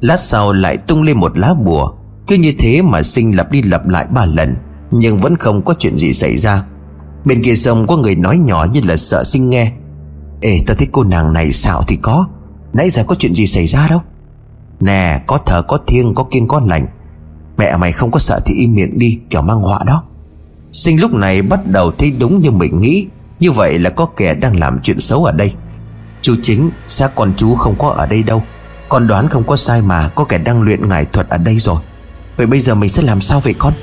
Lát sau lại tung lên một lá bùa. Cứ như thế mà sinh lặp đi lặp lại ba lần, Nhưng vẫn không có chuyện gì xảy ra. Bên kia sông có người nói nhỏ như là sợ sinh nghe. Ê ta thấy cô nàng này xạo thì có. Nãy giờ có chuyện gì xảy ra đâu? Nè, có thờ, có thiêng, có kiêng, có lành. Mẹ mày không có sợ thì im miệng đi Kiểu mang họa đó. Sinh lúc này bắt đầu thấy đúng như mình nghĩ. Như vậy là có kẻ đang làm chuyện xấu ở đây. Chú chính, Xác con chú không có ở đây đâu. Con đoán không có sai mà Có kẻ đang luyện ngải thuật ở đây rồi. Vậy bây giờ mình sẽ làm sao vậy con?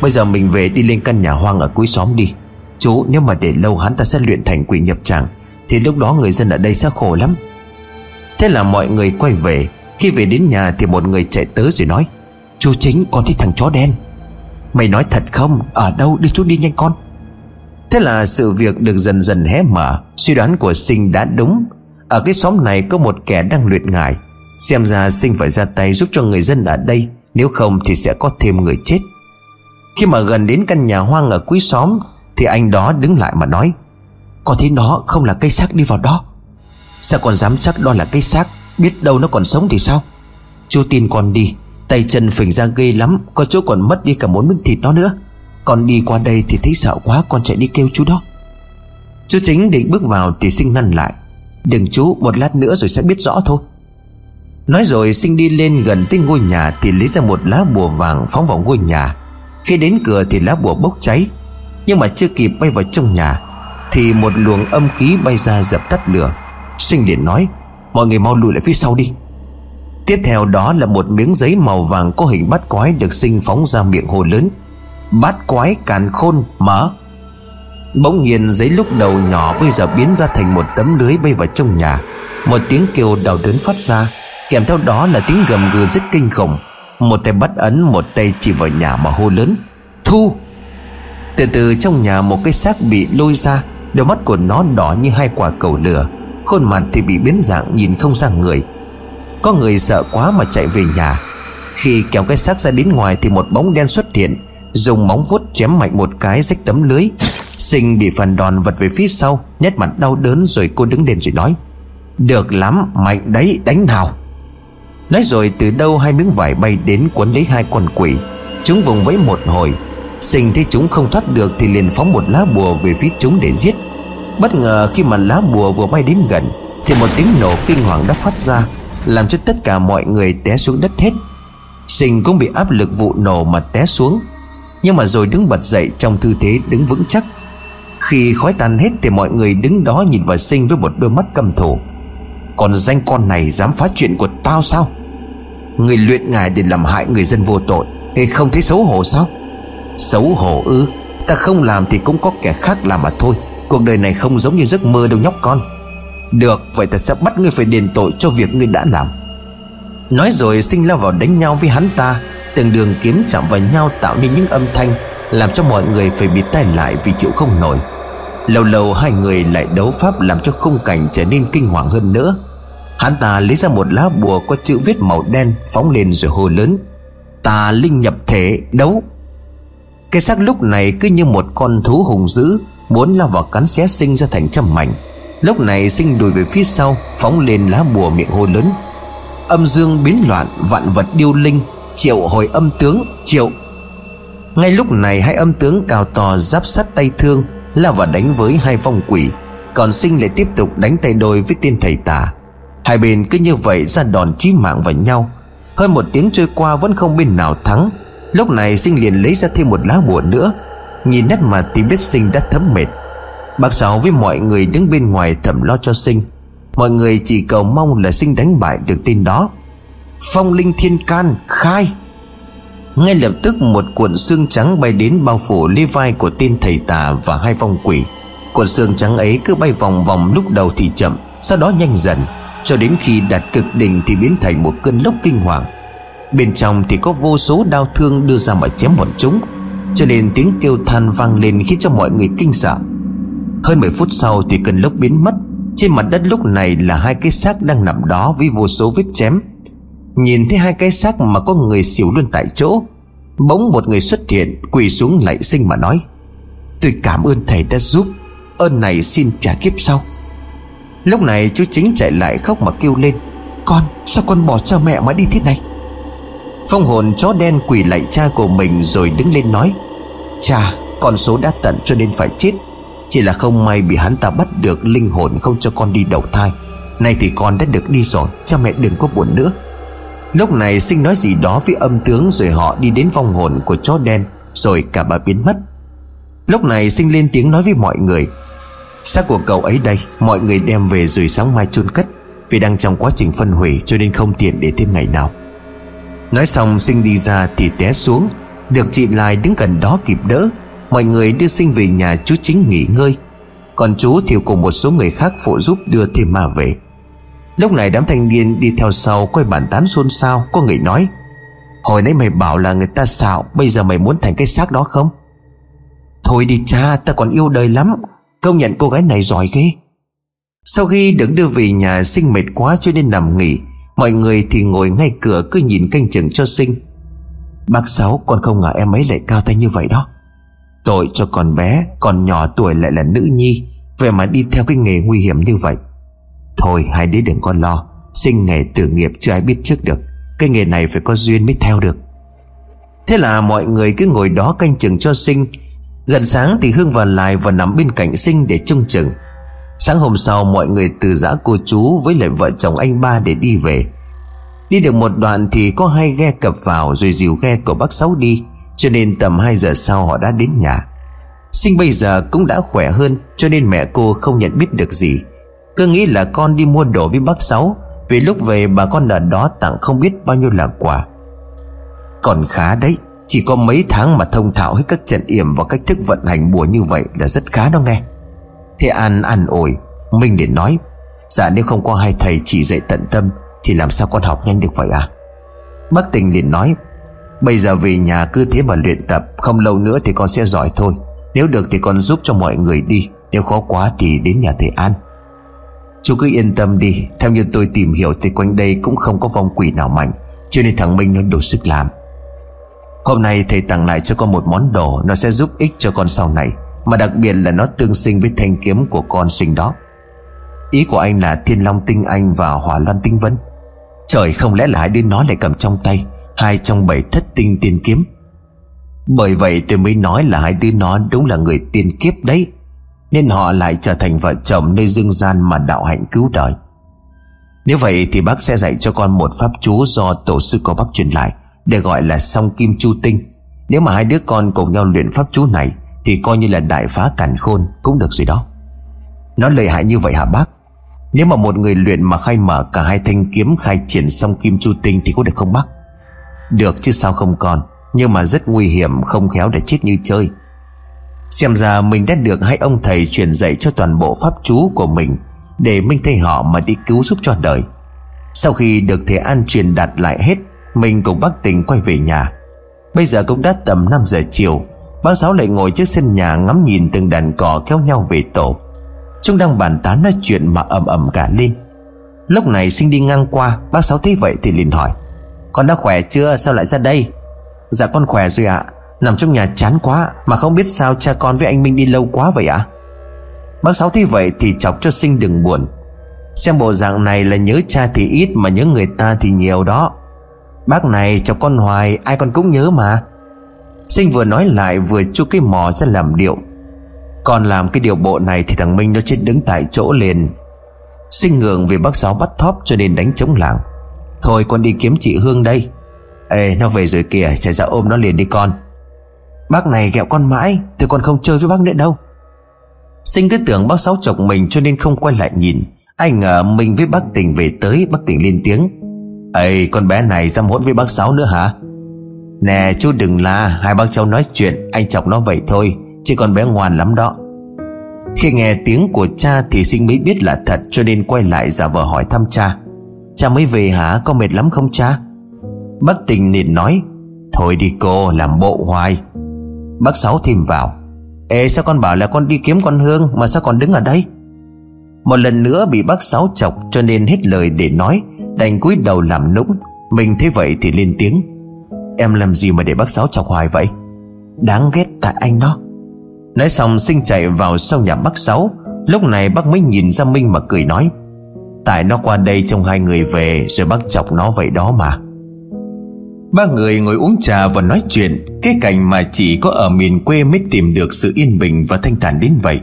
Bây giờ mình về đi lên căn nhà hoang ở cuối xóm đi. Chú, nếu mà để lâu hắn ta sẽ luyện thành quỷ nhập tràng, Thì lúc đó người dân ở đây sẽ khổ lắm. Thế là mọi người quay về. Khi về đến nhà thì một người chạy tới rồi nói, Chú chính, con thấy thằng chó đen. Mày nói thật không? Ở đâu? Đi chú đi nhanh con. Thế là sự việc được dần dần hé mở. Suy đoán của sinh đã đúng. Ở cái xóm này có một kẻ đang luyện ngải. Xem ra sinh phải ra tay giúp cho người dân ở đây. Nếu không thì sẽ có thêm người chết. Khi mà gần đến căn nhà hoang ở cuối xóm, Thì anh đó đứng lại mà nói, Có thấy nó không là cây xác đi vào đó? Sao còn dám chắc đó là cây xác? Biết đâu nó còn sống thì sao? Chú tin con đi. Tay chân phình ra ghê lắm, Có chỗ còn mất đi cả muốn miếng thịt nó nữa. Con đi qua đây thì thấy sợ quá, Con chạy đi kêu chú đó. Chú chính định bước vào thì sinh ngăn lại. Đừng chú, một lát nữa rồi sẽ biết rõ thôi. Nói rồi, sinh đi lên gần tới ngôi nhà Thì lấy ra một lá bùa vàng phóng vào ngôi nhà. Khi đến cửa thì lá bùa bốc cháy. Nhưng mà chưa kịp bay vào trong nhà, Thì một luồng âm khí bay ra dập tắt lửa. Sinh liền nói, Mọi người mau lùi lại phía sau đi. Tiếp theo đó là một miếng giấy màu vàng có hình bát quái được sinh phóng ra miệng hồ lớn. Bát quái càn khôn mở Bỗng nhiên, giấy lúc đầu nhỏ bây giờ biến ra thành một tấm lưới bay vào trong nhà. Một tiếng kêu đau đớn phát ra, Kèm theo đó là tiếng gầm gừ rất kinh khủng. Một tay bắt ấn, một tay chỉ vào nhà mà hô lớn, Thu! Từ từ trong nhà một cái xác bị lôi ra, Đôi mắt của nó đỏ như hai quả cầu lửa. Khuôn mặt thì bị biến dạng, nhìn không ra người có người sợ quá mà chạy về nhà. Khi kéo cái xác ra đến ngoài Thì một bóng đen xuất hiện, Dùng móng vuốt chém mạnh một cái rách tấm lưới. Sinh bị phần đòn vật về phía sau, Nét mặt đau đớn rồi cô đứng lên rồi nói, Được lắm, mạnh đấy, đánh nào. Nói rồi từ đâu hai miếng vải bay đến quấn lấy hai con quỷ. Chúng vùng vẫy một hồi. Sinh thấy chúng không thoát được Thì liền phóng một lá bùa về phía chúng để giết. Bất ngờ khi mà lá bùa vừa bay đến gần, Thì một tiếng nổ kinh hoàng đã phát ra làm cho tất cả mọi người té xuống đất hết. Sinh cũng bị áp lực vụ nổ mà té xuống. Nhưng mà rồi đứng bật dậy trong tư thế đứng vững chắc. Khi khói tan hết thì mọi người đứng đó nhìn vào Sinh với một đôi mắt căm thù. Còn danh con này dám phá chuyện của tao sao? Người luyện ngài để làm hại người dân vô tội Thì không thấy xấu hổ sao? Xấu hổ ư? Ta không làm thì cũng có kẻ khác làm mà thôi. Cuộc đời này không giống như giấc mơ đâu nhóc con. Được, vậy ta sẽ bắt ngươi phải đền tội cho việc ngươi đã làm. Nói rồi, sinh lao vào đánh nhau với hắn ta. Từng đường kiếm chạm vào nhau tạo nên những âm thanh, Làm cho mọi người phải bịt tay lại vì chịu không nổi. Lâu lâu, hai người lại đấu pháp Làm cho khung cảnh trở nên kinh hoàng hơn nữa. Hắn ta lấy ra một lá bùa Có chữ viết màu đen, Phóng lên rồi hô lớn. Ta linh nhập thể, đấu. Cái xác lúc này cứ như một con thú hùng dữ, Muốn lao vào cắn xé sinh ra thành trăm mảnh. Lúc này sinh đùi về phía sau, Phóng lên lá bùa miệng hô lớn. Âm dương biến loạn, Vạn vật điêu linh, Triệu hồi âm tướng, Triệu. Ngay lúc này hai âm tướng cao to giáp sắt tay thương, Lao vào đánh với hai vong quỷ, Còn sinh lại tiếp tục đánh tay đôi với tên thầy tà. Hai bên cứ như vậy ra đòn chí mạng vào nhau. Hơn một tiếng trôi qua vẫn không bên nào thắng. Lúc này sinh liền lấy ra thêm một lá bùa nữa, Nhìn nét mà thì biết sinh đã thấm mệt. Bác Sáu với mọi người đứng bên ngoài thầm lo cho sinh. Mọi người chỉ cầu mong là sinh đánh bại được tên đó. Phong linh thiên can khai. Ngay lập tức một cuộn xương trắng bay đến bao phủ lê vai của tên thầy tà và hai phong quỷ. Cuộn xương trắng ấy cứ bay vòng vòng lúc đầu thì chậm, Sau đó nhanh dần. Cho đến khi đạt cực đỉnh thì biến thành một cơn lốc kinh hoàng. Bên trong thì có vô số đau thương đưa ra mà chém bọn chúng. Cho nên tiếng kêu than vang lên khiến cho mọi người kinh sợ. Hơn 10 phút sau thì cơn lốc biến mất. Trên mặt đất lúc này là hai cái xác đang nằm đó với vô số vết chém. Nhìn thấy hai cái xác mà có người xỉu luôn tại chỗ, Bỗng một người xuất hiện, Quỳ xuống lạy sinh mà nói, Tôi cảm ơn thầy đã giúp, Ơn này xin trả kiếp sau. Lúc này chú chính chạy lại khóc mà kêu lên, Con, sao con bỏ cha mẹ mà đi thế này? Phong hồn chó đen quỳ lạy cha của mình Rồi đứng lên nói, Cha, con số đã tận cho nên phải chết. Chỉ là không may bị hắn ta bắt được Linh hồn không cho con đi đầu thai. Nay thì con đã được đi rồi, Cha mẹ đừng có buồn nữa. Lúc này sinh nói gì đó với âm tướng Rồi họ đi đến vong hồn của chó đen, Rồi cả bà biến mất. Lúc này sinh lên tiếng nói với mọi người, Xác của cậu ấy đây, Mọi người đem về rồi sáng mai chôn cất, Vì đang trong quá trình phân hủy Cho nên không tiện để thêm ngày nào. Nói xong, sinh đi ra thì té xuống, Được chị Lai đứng gần đó kịp đỡ. Mọi người đưa sinh về nhà chú chính nghỉ ngơi. Còn chú thì cùng một số người khác phụ giúp đưa thêm ma về. Lúc này đám thanh niên đi theo sau Coi bàn tán xôn xao. Có người nói, Hồi nãy mày bảo là người ta xạo, Bây giờ mày muốn thành cái xác đó không? Thôi đi cha, ta còn yêu đời lắm, Công nhận cô gái này giỏi ghê. Sau khi được đưa về nhà, sinh mệt quá cho nên nằm nghỉ. Mọi người thì ngồi ngay cửa cứ nhìn canh chừng cho sinh. Bác Sáu, con không ngờ em ấy lại cao tay như vậy đó. Tội cho con bé Còn nhỏ tuổi lại là nữ nhi. Vậy mà đi theo cái nghề nguy hiểm như vậy. Thôi, hai đứa đừng có lo. Sinh nghề tử nghiệp chưa ai biết trước được. Cái nghề này phải có duyên mới theo được. Thế là mọi người cứ ngồi đó canh chừng cho sinh. Gần sáng thì Hương và Lại và nằm bên cạnh sinh để trông chừng. Sáng hôm sau, mọi người từ giã cô chú với lại vợ chồng anh ba để đi về. Đi được một đoạn thì có hai ghe cập vào rồi dìu ghe của bác Sáu đi. Cho nên tầm 2 giờ sau họ đã đến nhà. Sinh bây giờ cũng đã khỏe hơn, Cho nên mẹ cô không nhận biết được gì. Cứ nghĩ là con đi mua đồ với bác Sáu, Vì lúc về bà con ở đó tặng không biết bao nhiêu là quà. Còn khá đấy, Chỉ có mấy tháng mà thông thạo hết các trận yểm Và cách thức vận hành bùa như vậy là rất khá đó nghe. Thế An an ổi Minh để nói Dạ nếu không có hai thầy chỉ dạy tận tâm Thì làm sao con học nhanh được vậy à? Bác tình liền nói Bây giờ về nhà cứ thế mà luyện tập, Không lâu nữa thì con sẽ giỏi thôi. Nếu được thì con giúp cho mọi người đi, Nếu khó quá thì đến nhà thầy An. Chú cứ yên tâm đi, Theo như tôi tìm hiểu thì quanh đây cũng không có vong quỷ nào mạnh, Cho nên thằng Minh nó đủ sức làm. Hôm nay thầy tặng lại cho con một món đồ, Nó sẽ giúp ích cho con sau này, Mà đặc biệt là nó tương sinh với thanh kiếm của con sinh đó. Ý của anh là thiên long tinh anh và hỏa loan tinh vân. Trời không lẽ là hai đứa nó lại cầm trong tay? Hai trong bảy thất tinh tiên kiếm. Bởi vậy tôi mới nói là hai đứa nó đúng là người tiên kiếp đấy, Nên họ lại trở thành vợ chồng nơi dương gian mà đạo hạnh cứu đời. Nếu vậy thì bác sẽ dạy cho con một pháp chú do tổ sư của bác truyền lại, Để gọi là song kim chu tinh. Nếu mà hai đứa con cùng nhau luyện pháp chú này, Thì coi như là đại phá càn khôn cũng được rồi đó. Nó lợi hại như vậy hả bác? Nếu mà một người luyện mà khai mở cả hai thanh kiếm khai triển song kim chu tinh Thì có được không bác? Được chứ sao không còn, Nhưng mà rất nguy hiểm, không khéo để chết như chơi. Xem ra mình đã được hai ông thầy truyền dạy cho toàn bộ pháp chú của mình, Để Minh thay họ mà đi cứu giúp cho đời. Sau khi được thầy An truyền đạt lại hết, Mình cùng bác tình quay về nhà. Bây giờ cũng đã tầm 5 giờ chiều, Bác Sáu lại ngồi trước sân nhà ngắm nhìn từng đàn cỏ kéo nhau về tổ. Chúng đang bàn tán nói chuyện mà ầm ầm cả lên. Lúc này sinh đi ngang qua, Bác Sáu thấy vậy thì liền hỏi con đã khỏe chưa? Sao lại ra đây? Dạ con khỏe rồi ạ. Nằm trong nhà chán quá Mà không biết sao cha con với anh Minh đi lâu quá vậy ạ. Bác Sáu thấy vậy thì chọc cho sinh đừng buồn. Xem bộ dạng này là nhớ cha thì ít Mà nhớ người ta thì nhiều đó. Bác này chọc con hoài, Ai con cũng nhớ mà. Sinh vừa nói lại vừa chu cái mò ra làm điệu. Còn làm cái điều bộ này Thì thằng Minh nó chết đứng tại chỗ liền. Sinh ngường vì bác Sáu bắt thóp Cho nên đánh chống làng. Thôi con đi kiếm chị Hương đây. Ê, nó về rồi kìa, chạy ra ôm nó liền đi con. Bác này ghẹo con mãi Thì con không chơi với bác nữa đâu. Sinh cứ tưởng bác Sáu chọc mình cho nên không quay lại nhìn. Ai ngờ mình với bác Tình về tới, Bác Tình lên tiếng. Ê, con bé này dám hỗn với bác Sáu nữa hả? Nè, chú đừng la, Hai bác cháu nói chuyện, Anh chọc nó vậy thôi, Chứ con bé ngoan lắm đó. Khi nghe tiếng của cha thì sinh mới biết là thật, Cho nên quay lại giả vờ hỏi thăm cha. Cha mới về hả? Có mệt lắm không cha? Bác tình liền nói, Thôi đi cô, làm bộ hoài. Bác Sáu thêm vào, Ê, sao con bảo là con đi kiếm con Hương Mà sao còn đứng ở đây? Một lần nữa bị bác Sáu chọc Cho nên hết lời để nói, Đành cúi đầu làm nũng. Mình thấy vậy thì lên tiếng, Em làm gì mà để bác Sáu chọc hoài vậy? Đáng ghét tại anh đó. Nói xong, sinh chạy vào sau nhà bác Sáu. Lúc này bác mới nhìn ra Minh mà cười nói Tại nó qua đây trông hai người về Rồi bác chọc nó vậy đó mà. Ba người ngồi uống trà và nói chuyện, Cái cảnh mà chỉ có ở miền quê mới tìm được sự yên bình và thanh thản đến vậy.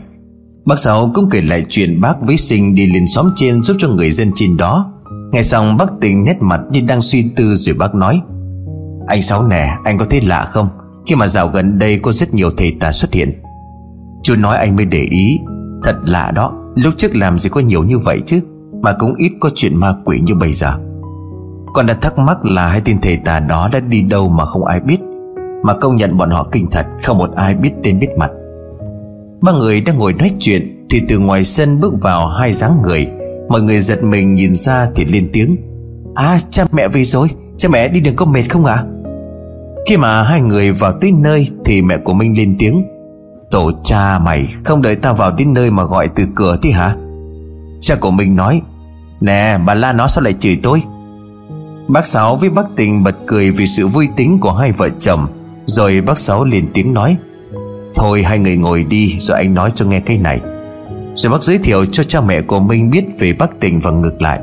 Bác Sáu cũng kể lại chuyện bác với sinh đi lên xóm trên giúp cho người dân trên đó. Nghe xong, bác tình nét mặt như đang suy tư rồi bác nói, Anh Sáu nè, anh có thấy lạ không? Khi mà dạo gần đây có rất nhiều thầy tà xuất hiện. Chú nói anh mới để ý, Thật lạ đó, Lúc trước làm gì có nhiều như vậy chứ? Mà cũng ít có chuyện ma quỷ như bây giờ. Con đã thắc mắc là hai tên thầy tà đó đã đi đâu mà không ai biết, Mà công nhận bọn họ kinh thật, Không một ai biết tên biết mặt. Ba người đang ngồi nói chuyện Thì từ ngoài sân bước vào hai dáng người. Mọi người giật mình nhìn ra thì lên tiếng. À cha mẹ về rồi, Cha mẹ đi đường có mệt không ạ? À? Khi mà hai người vào tới nơi Thì mẹ của Minh lên tiếng. Tổ cha mày, không đợi tao vào đến nơi mà gọi từ cửa thì hả? Cha của Minh nói Nè, bà la nó sao lại chửi tôi? Bác Sáu với bác Tình bật cười vì sự vui tính của hai vợ chồng, Rồi bác Sáu liền tiếng nói, Thôi hai người ngồi đi, rồi anh nói cho nghe cái này. Rồi bác giới thiệu cho cha mẹ của Minh biết về bác Tình và ngược lại.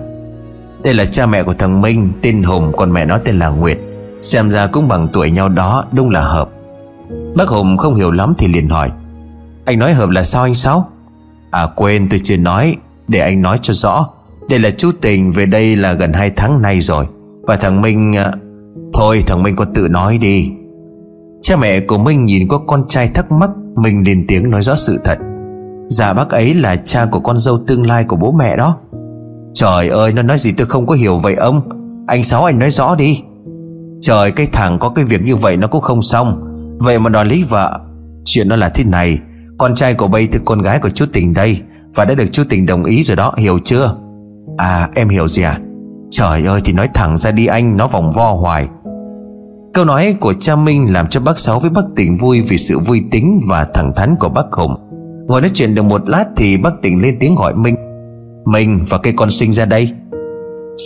Đây là cha mẹ của thằng Minh, Tên Hùng, còn mẹ nó tên là Nguyệt. Xem ra cũng bằng tuổi nhau đó, Đúng là hợp. Bác Hùng không hiểu lắm thì liền hỏi, Anh nói hợp là sao anh Sáu? À quên, tôi chưa nói, Để anh nói cho rõ. Đây là chú Tình về đây là gần 2 tháng nay rồi. Và thằng Minh à, Thôi thằng Minh con tự nói đi. Cha mẹ của Minh nhìn qua con trai thắc mắc mình lên tiếng nói rõ sự thật. Dạ bác ấy là cha của con dâu tương lai của bố mẹ đó. Trời ơi, nó nói gì tôi không có hiểu vậy ông. Anh Sáu, anh nói rõ đi. Trời, cái thằng có cái việc như vậy nó cũng không xong. Vậy mà đòi lấy vợ. Chuyện nó là thế này, Con trai của bây từ con gái của chú Tình đây, Và đã được chú Tình đồng ý rồi đó, hiểu chưa? À em hiểu gì à? Trời ơi, thì nói thẳng ra đi anh, Nó vòng vo hoài. Câu nói của cha Minh làm cho bác Sáu với bác Tỉnh vui Vì sự vui tính và thẳng thắn của bác Hùng. Ngồi nói chuyện được một lát Thì bác Tỉnh lên tiếng gọi Minh. Minh và cây con sinh ra đây.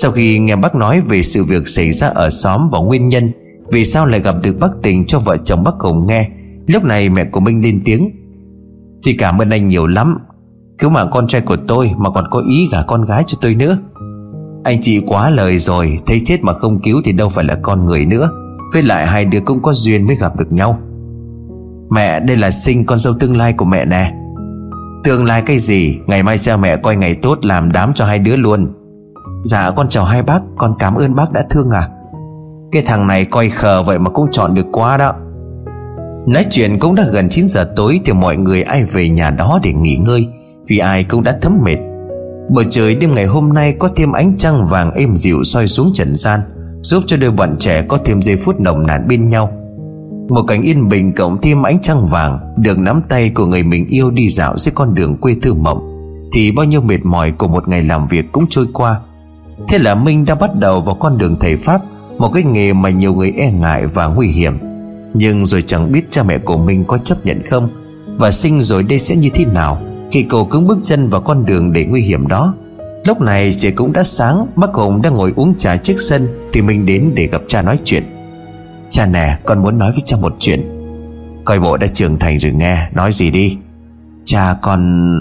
Sau khi nghe bác nói về sự việc xảy ra ở xóm và nguyên nhân, Vì sao lại gặp được bác Tình cho vợ chồng bác Hùng nghe, Lúc này mẹ của Minh lên tiếng. Thì cảm ơn anh nhiều lắm Cứu mạng con trai của tôi mà còn có ý gả con gái cho tôi nữa. Anh chị quá lời rồi, Thấy chết mà không cứu thì đâu phải là con người nữa. Với lại hai đứa cũng có duyên mới gặp được nhau. Mẹ, đây là sinh con dâu tương lai của mẹ nè. Tương lai cái gì? Ngày mai cha mẹ coi ngày tốt làm đám cho hai đứa luôn. Dạ con chào hai bác, Con cảm ơn bác đã thương à Cái thằng này coi khờ vậy mà cũng chọn được quá đó. Nói chuyện cũng đã gần 9 giờ tối Thì mọi người ai về nhà đó để nghỉ ngơi. Vì ai cũng đã thấm mệt. Bầu trời đêm ngày hôm nay có thêm ánh trăng vàng êm dịu soi xuống trần gian, Giúp cho đôi bọn trẻ có thêm giây phút nồng nàn bên nhau. Một cảnh yên bình cộng thêm ánh trăng vàng Được nắm tay của người mình yêu đi dạo dưới con đường quê thư mộng, Thì bao nhiêu mệt mỏi của một ngày làm việc cũng trôi qua. Thế là Minh đã bắt đầu vào con đường thầy Pháp, Một cái nghề mà nhiều người e ngại và nguy hiểm. Nhưng rồi chẳng biết cha mẹ của Minh có chấp nhận không, Và sinh rồi đây sẽ như thế nào. Khi cô cứng bước chân vào con đường để nguy hiểm đó, Lúc này trời cũng đã sáng, Bác Hùng đang ngồi uống trà trước sân Thì mình đến để gặp cha nói chuyện. Cha nè, con muốn nói với cha một chuyện. Coi bộ đã trưởng thành rồi nghe, Nói gì đi. Cha con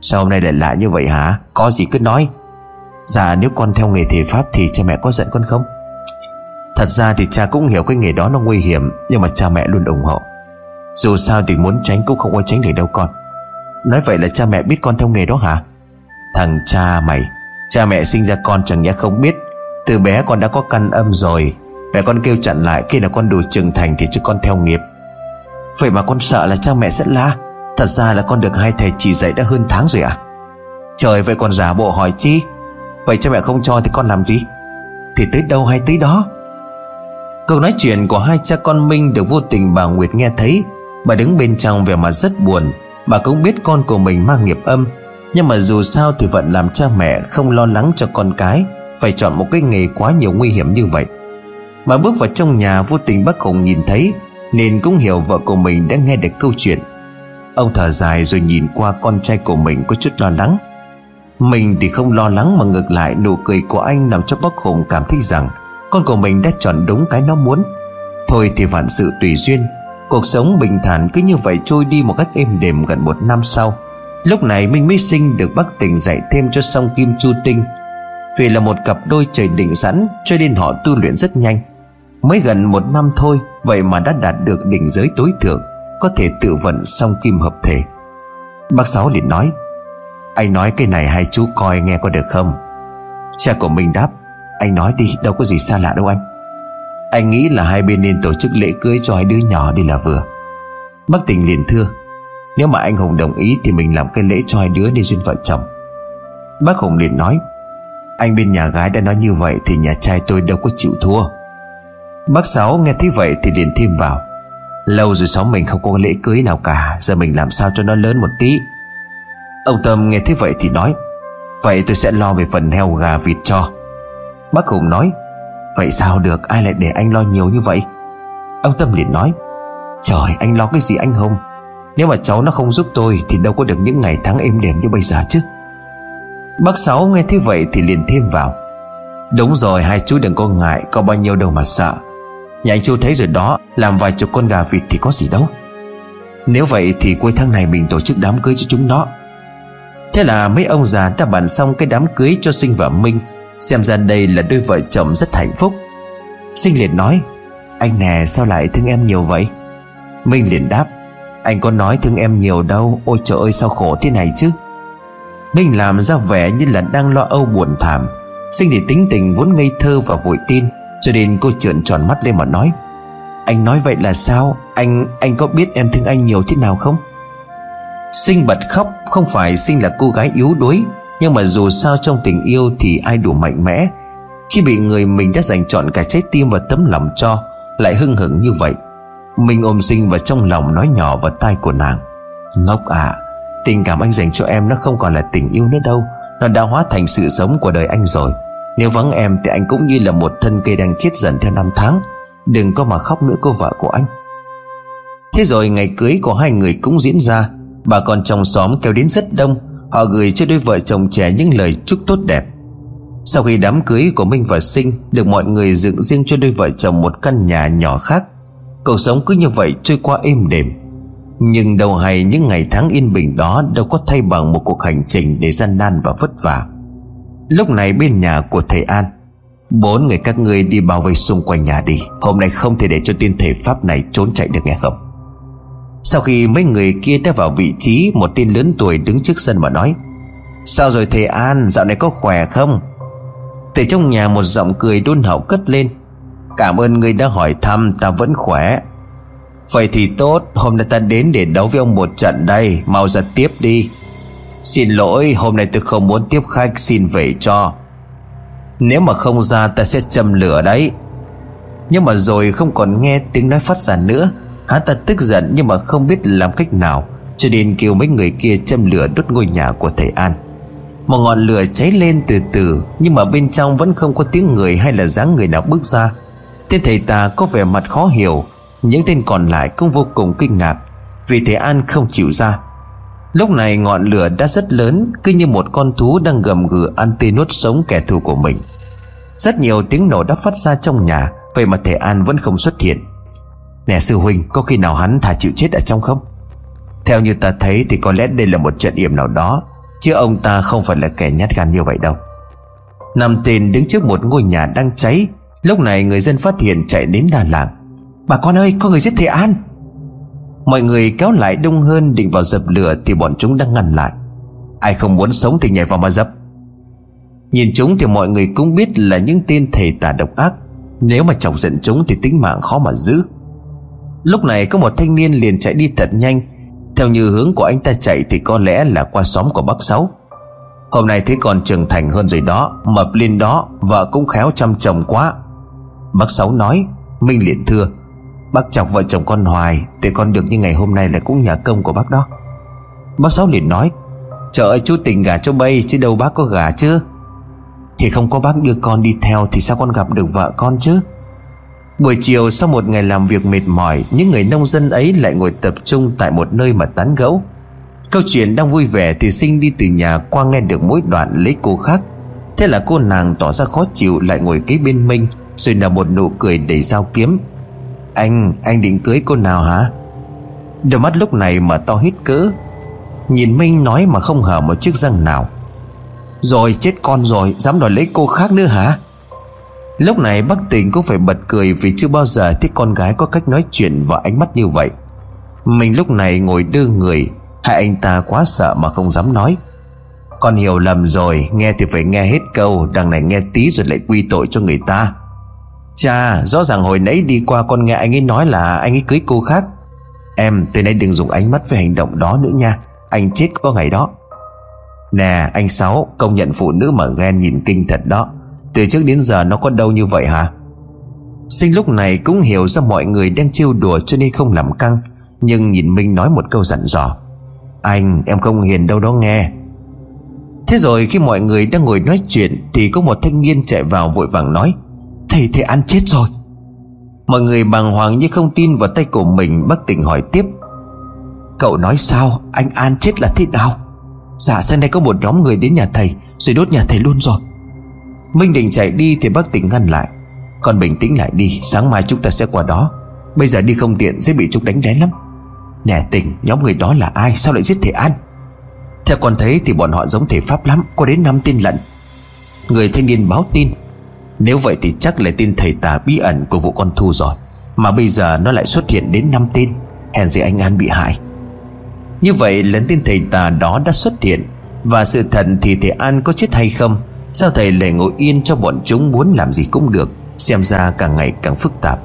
Sao hôm nay lại lạ như vậy hả? Có gì cứ nói. Dạ nếu con theo nghề thể pháp Thì cha mẹ có giận con không? Thật ra thì cha cũng hiểu cái nghề đó nó nguy hiểm, Nhưng mà cha mẹ luôn ủng hộ. Dù sao thì muốn tránh cũng không có tránh được đâu con. Nói vậy là cha mẹ biết con theo nghề đó hả? Thằng cha mày, Cha mẹ sinh ra con chẳng nhẽ không biết. Từ bé con đã có căn âm rồi, Mẹ con kêu chặn lại Khi nào con đủ trưởng thành thì cho con theo nghiệp. Vậy mà con sợ là cha mẹ sẽ la. Thật ra là con được hai thầy chỉ dạy đã hơn tháng rồi à Trời, vậy còn giả bộ hỏi chi? Vậy cha mẹ không cho thì con làm gì? Thì tới đâu hay tới đó? Câu nói chuyện của hai cha con Minh Được vô tình bà Nguyệt nghe thấy. Bà đứng bên trong vẻ mặt rất buồn. Bà cũng biết con của mình mang nghiệp âm, Nhưng mà dù sao thì vẫn làm cha mẹ Không lo lắng cho con cái, Phải chọn một cái nghề quá nhiều nguy hiểm như vậy. Bà bước vào trong nhà vô tình bác Hùng nhìn thấy, Nên cũng hiểu vợ của mình đã nghe được câu chuyện. Ông thở dài rồi nhìn qua con trai của mình có chút lo lắng. Mình thì không lo lắng mà ngược lại nụ cười của anh làm cho bác Hùng cảm thấy rằng Con của mình đã chọn đúng cái nó muốn. Thôi thì vạn sự tùy duyên Cuộc sống bình thản cứ như vậy trôi đi một cách êm đềm gần một năm sau. Lúc này Minh mới sinh được bác tỉnh dạy thêm cho song kim chu tinh. Vì là một cặp đôi trời định sẵn, Cho nên họ tu luyện rất nhanh. Mới gần một năm thôi, Vậy mà đã đạt được đỉnh giới tối thượng, Có thể tự vận song kim hợp thể. Bác Sáu liền nói, Anh nói cái này hai chú coi nghe có được không? Cha của mình đáp, Anh nói đi, đâu có gì xa lạ đâu anh. Anh nghĩ là hai bên nên tổ chức lễ cưới cho hai đứa nhỏ đi là vừa. Bác tình liền thưa, Nếu mà anh Hùng đồng ý Thì mình làm cái lễ cho hai đứa đi duyên vợ chồng. Bác Hùng liền nói, Anh bên nhà gái đã nói như vậy Thì nhà trai tôi đâu có chịu thua. Bác Sáu nghe thấy vậy thì liền thêm vào, Lâu rồi sáu mình không có lễ cưới nào cả, Giờ mình làm sao cho nó lớn một tí? Ông Tâm nghe thấy vậy thì nói, Vậy tôi sẽ lo về phần heo gà vịt cho. Bác Hùng nói Vậy sao được? Ai lại để anh lo nhiều như vậy? Ông Tâm liền nói, Trời, anh lo cái gì anh Hùng? Nếu mà cháu nó không giúp tôi Thì đâu có được những ngày tháng êm đềm như bây giờ chứ. Bác Sáu nghe thế vậy thì liền thêm vào, Đúng rồi, hai chú đừng có ngại, Có bao nhiêu đâu mà sợ. Nhà anh chú thấy rồi đó, Làm vài chục con gà vịt thì có gì đâu. Nếu vậy thì cuối tháng này mình tổ chức đám cưới cho chúng nó. Thế là mấy ông già đã bàn xong cái đám cưới cho Sinh và Minh. Xem ra đây là đôi vợ chồng rất hạnh phúc. Sinh liền nói, Anh nè, sao lại thương em nhiều vậy? Minh liền đáp, Anh có nói thương em nhiều đâu, Ôi trời ơi, sao khổ thế này chứ? Minh làm ra vẻ như là đang lo âu buồn thảm. Sinh thì tính tình vốn ngây thơ và vội tin, cho nên cô trợn tròn mắt lên mà nói, Anh nói vậy là sao? Anh anh có biết em thương anh nhiều thế nào không? Sinh bật khóc, Không phải Sinh là cô gái yếu đuối nhưng mà dù sao trong tình yêu Thì ai đủ mạnh mẽ. Khi bị người mình đã dành chọn cả trái tim và tấm lòng cho, Lại hưng hững như vậy. Mình ôm Sinh vào trong lòng nói nhỏ vào tai của nàng. Ngốc à Tình cảm anh dành cho em nó không còn là tình yêu nữa đâu. Nó đã hóa thành sự sống của đời anh rồi. Nếu vắng em thì anh cũng như là một thân cây đang chết dần theo năm tháng. Đừng có mà khóc nữa cô vợ của anh. Thế rồi ngày cưới của hai người cũng diễn ra. Bà con trong xóm kéo đến rất đông. Họ gửi cho đôi vợ chồng trẻ những lời chúc tốt đẹp. Sau khi đám cưới của Minh và Sinh Được mọi người dựng riêng cho đôi vợ chồng một căn nhà nhỏ khác, Cuộc sống cứ như vậy trôi qua êm đềm. Nhưng đầu hay những ngày tháng yên bình đó Đâu có thay bằng một cuộc hành trình để gian nan và vất vả. Lúc này bên nhà của thầy An, Bốn người các ngươi đi bao vây xung quanh nhà đi. Hôm nay không thể để cho tiên thể pháp này trốn chạy được nghe không? Sau khi mấy người kia đã vào vị trí, Một tên lớn tuổi đứng trước sân mà nói, Sao rồi thầy An, Dạo này có khỏe không? Từ trong nhà một giọng cười đôn hậu cất lên, Cảm ơn người đã hỏi thăm, Ta vẫn khỏe. Vậy thì tốt, Hôm nay ta đến để đấu với ông một trận đây, Mau ra tiếp đi. Xin lỗi, hôm nay tôi không muốn tiếp khách, Xin về cho. Nếu mà không ra, ta sẽ châm lửa đấy. Nhưng mà rồi không còn nghe tiếng nói phát ra nữa Hắn ta tức giận nhưng mà không biết làm cách nào, Cho nên kêu mấy người kia châm lửa đốt ngôi nhà của thầy An. Một ngọn lửa cháy lên từ từ, Nhưng mà bên trong vẫn không có tiếng người hay là dáng người nào bước ra. Tên thầy ta có vẻ mặt khó hiểu, Những tên còn lại cũng vô cùng kinh ngạc, Vì thầy An không chịu ra. Lúc này ngọn lửa đã rất lớn, Cứ như một con thú đang gầm gừ ăn tê nuốt sống kẻ thù của mình. Rất nhiều tiếng nổ đã phát ra trong nhà, Vậy mà thầy An vẫn không xuất hiện. Nè sư huynh, Có khi nào hắn thả chịu chết ở trong không? Theo như ta thấy thì có lẽ đây là một trận yểm nào đó, Chứ ông ta không phải là kẻ nhát gan như vậy đâu. Năm tên đứng trước một ngôi nhà đang cháy, Lúc này người dân phát hiện chạy đến Đà Lạt. Bà con ơi, có người giết thầy An. Mọi người kéo lại đông hơn định vào dập lửa Thì bọn chúng đang ngăn lại. Ai không muốn sống thì nhảy vào mà dập. Nhìn chúng thì mọi người cũng biết là những tên thầy tà độc ác. Nếu mà chọc giận chúng thì tính mạng khó mà giữ. Lúc này có một thanh niên liền chạy đi thật nhanh. Theo như hướng của anh ta chạy thì có lẽ là qua xóm của bác Sáu. Hôm nay thấy còn trưởng thành hơn rồi đó, Mập lên đó, Vợ cũng khéo chăm chồng quá. Bác Sáu nói, Minh liền thưa, Bác chọc vợ chồng con hoài Để con được như ngày hôm nay là cũng nhà công của bác đó. Bác Sáu liền nói, Trời ơi, chú tình gà cho bay, Chứ đâu bác có gà chứ? Thì không có bác đưa con đi theo Thì sao con gặp được vợ con chứ? Buổi chiều sau một ngày làm việc mệt mỏi Những người nông dân ấy lại ngồi tập trung Tại một nơi mà tán gẫu. Câu chuyện đang vui vẻ Thì sinh đi từ nhà qua nghe được mỗi đoạn lấy cô khác. Thế là cô nàng tỏ ra khó chịu Lại ngồi kế bên Minh Rồi nở một nụ cười đầy dao kiếm. Anh, anh định cưới cô nào hả? Đôi mắt lúc này mà to hít cỡ. Nhìn Minh nói mà không hở một chiếc răng nào. Rồi chết con rồi Dám đòi lấy cô khác nữa hả? Lúc này bác tình cũng phải bật cười Vì chưa bao giờ thấy con gái có cách nói chuyện Và ánh mắt như vậy. Mình lúc này ngồi đưa người, Hai anh ta quá sợ mà không dám nói. Con hiểu lầm rồi, Nghe thì phải nghe hết câu, Đằng này nghe tí rồi lại quy tội cho người ta. Cha rõ ràng hồi nãy đi qua con nghe anh ấy nói là anh ấy cưới cô khác. Em, từ nay đừng dùng ánh mắt về hành động đó nữa nha, Anh chết có ngày đó. Nè, anh Sáu, Công nhận phụ nữ mà ghen nhìn kinh thật đó. Từ trước đến giờ nó có đâu như vậy hả? Sinh lúc này cũng hiểu ra mọi người đang trêu đùa cho nên không làm căng, Nhưng nhìn Minh nói một câu dặn dò. Anh, em không hiền đâu đó nghe. Thế rồi khi mọi người đang ngồi nói chuyện Thì có một thanh niên chạy vào vội vàng nói, Thầy thầy ăn chết rồi. Mọi người bàng hoàng như không tin vào tay của mình Bác tỉnh hỏi tiếp, Cậu nói sao? Anh An chết là thế nào? Dạ sáng nay có một nhóm người đến nhà thầy, Rồi đốt nhà thầy luôn rồi. Minh định chạy đi thì bác tỉnh ngăn lại. Con bình tĩnh lại đi Sáng mai chúng ta sẽ qua đó. Bây giờ đi không tiện sẽ bị chúng đánh đén lắm. Nè tỉnh nhóm người đó là ai? Sao lại giết thầy An? Theo con thấy thì bọn họ giống thể Pháp lắm Có đến năm tin lận. Người thanh niên báo tin. Nếu vậy thì chắc là tin thầy tà bí ẩn của vụ con thu rồi. Mà bây giờ nó lại xuất hiện đến năm tin, Hèn gì anh An bị hại. Như vậy lần tin thầy tà đó đã xuất hiện. Và sự thật thì thầy An có chết hay không? Sao thầy lại ngồi yên cho bọn chúng muốn làm gì cũng được, Xem ra càng ngày càng phức tạp.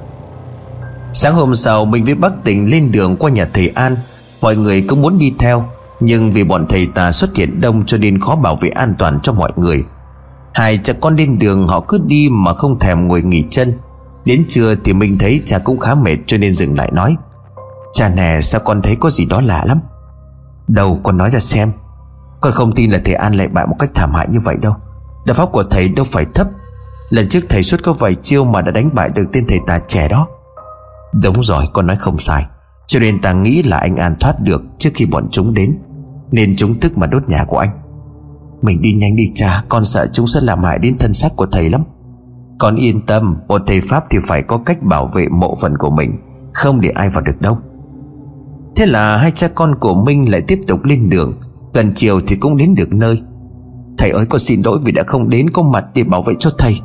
Sáng hôm sau, mình với bác tỉnh lên đường qua nhà thầy An. Mọi người cũng muốn đi theo, Nhưng vì bọn thầy tà xuất hiện đông cho nên khó bảo vệ an toàn cho mọi người. Hai cha con lên đường, họ cứ đi mà không thèm ngồi nghỉ chân. Đến trưa thì mình thấy cha cũng khá mệt cho nên dừng lại nói, Cha nè, sao con thấy có gì đó lạ lắm? Đâu, con nói ra xem. Con không tin là thầy An lại bại một cách thảm hại như vậy đâu. Đạo pháp của thầy đâu phải thấp. Lần trước thầy xuất có vài chiêu mà đã đánh bại được tên thầy tà trẻ đó. Đúng rồi, con nói không sai. Cho nên ta nghĩ là anh An thoát được trước khi bọn chúng đến, Nên chúng tức mà đốt nhà của anh. Mình đi nhanh đi cha, Con sợ chúng sẽ làm hại đến thân xác của thầy lắm. Con yên tâm, Một thầy Pháp thì phải có cách bảo vệ mộ phần của mình, Không để ai vào được đâu. Thế là hai cha con của Minh lại tiếp tục lên đường. Gần chiều thì cũng đến được nơi. Thầy ơi, con xin lỗi vì đã không đến có mặt để bảo vệ cho thầy.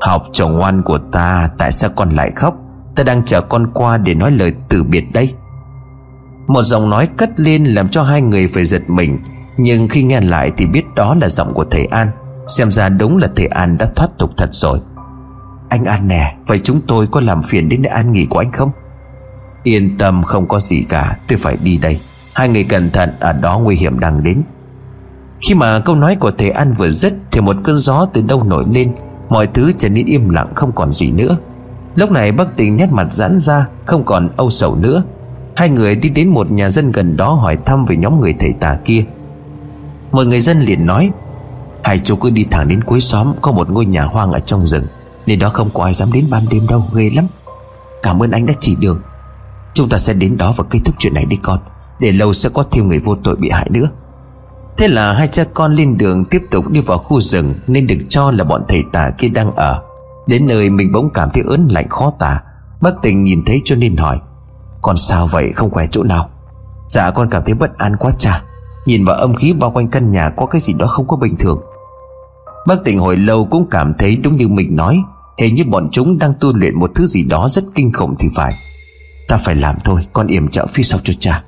Học trò ngoan của ta, Tại sao con lại khóc? Ta đang chờ con qua để nói lời từ biệt đây. Một giọng nói cất lên làm cho hai người phải giật mình, nhưng khi nghe lại thì biết đó là giọng của thầy An. Xem ra đúng là thầy An đã thoát tục thật rồi. Anh An nè, Vậy chúng tôi có làm phiền đến nơi an nghỉ của anh không? Yên tâm, không có gì cả, Tôi phải đi đây. Hai người cẩn thận, ở đó nguy hiểm đang đến. Khi mà câu nói của thầy An vừa dứt Thì một cơn gió từ đâu nổi lên, Mọi thứ trở nên im lặng, không còn gì nữa. Lúc này bác tình nét mặt giãn ra, Không còn âu sầu nữa. Hai người đi đến một nhà dân gần đó hỏi thăm về nhóm người thầy tà kia. Một người dân liền nói, Hai chú cứ đi thẳng đến cuối xóm, Có một ngôi nhà hoang ở trong rừng Nên đó không có ai dám đến ban đêm đâu, Ghê lắm. Cảm ơn anh đã chỉ đường. Chúng ta sẽ đến đó và kết thúc chuyện này đi con, Để lâu sẽ có thêm người vô tội bị hại nữa. Thế là hai cha con lên đường tiếp tục đi vào khu rừng Nên được cho là bọn thầy tà kia đang ở. Đến nơi mình bỗng cảm thấy ớn lạnh khó tả. Bác tình nhìn thấy cho nên hỏi, Con sao vậy? Không khỏe chỗ nào? Dạ con cảm thấy bất an quá cha. Nhìn vào âm khí bao quanh căn nhà có cái gì đó không có bình thường. Bác tình hồi lâu cũng cảm thấy đúng như mình nói Hình như bọn chúng đang tu luyện một thứ gì đó rất kinh khủng thì phải. Ta phải làm thôi, Con yểm trợ phía sau cho cha.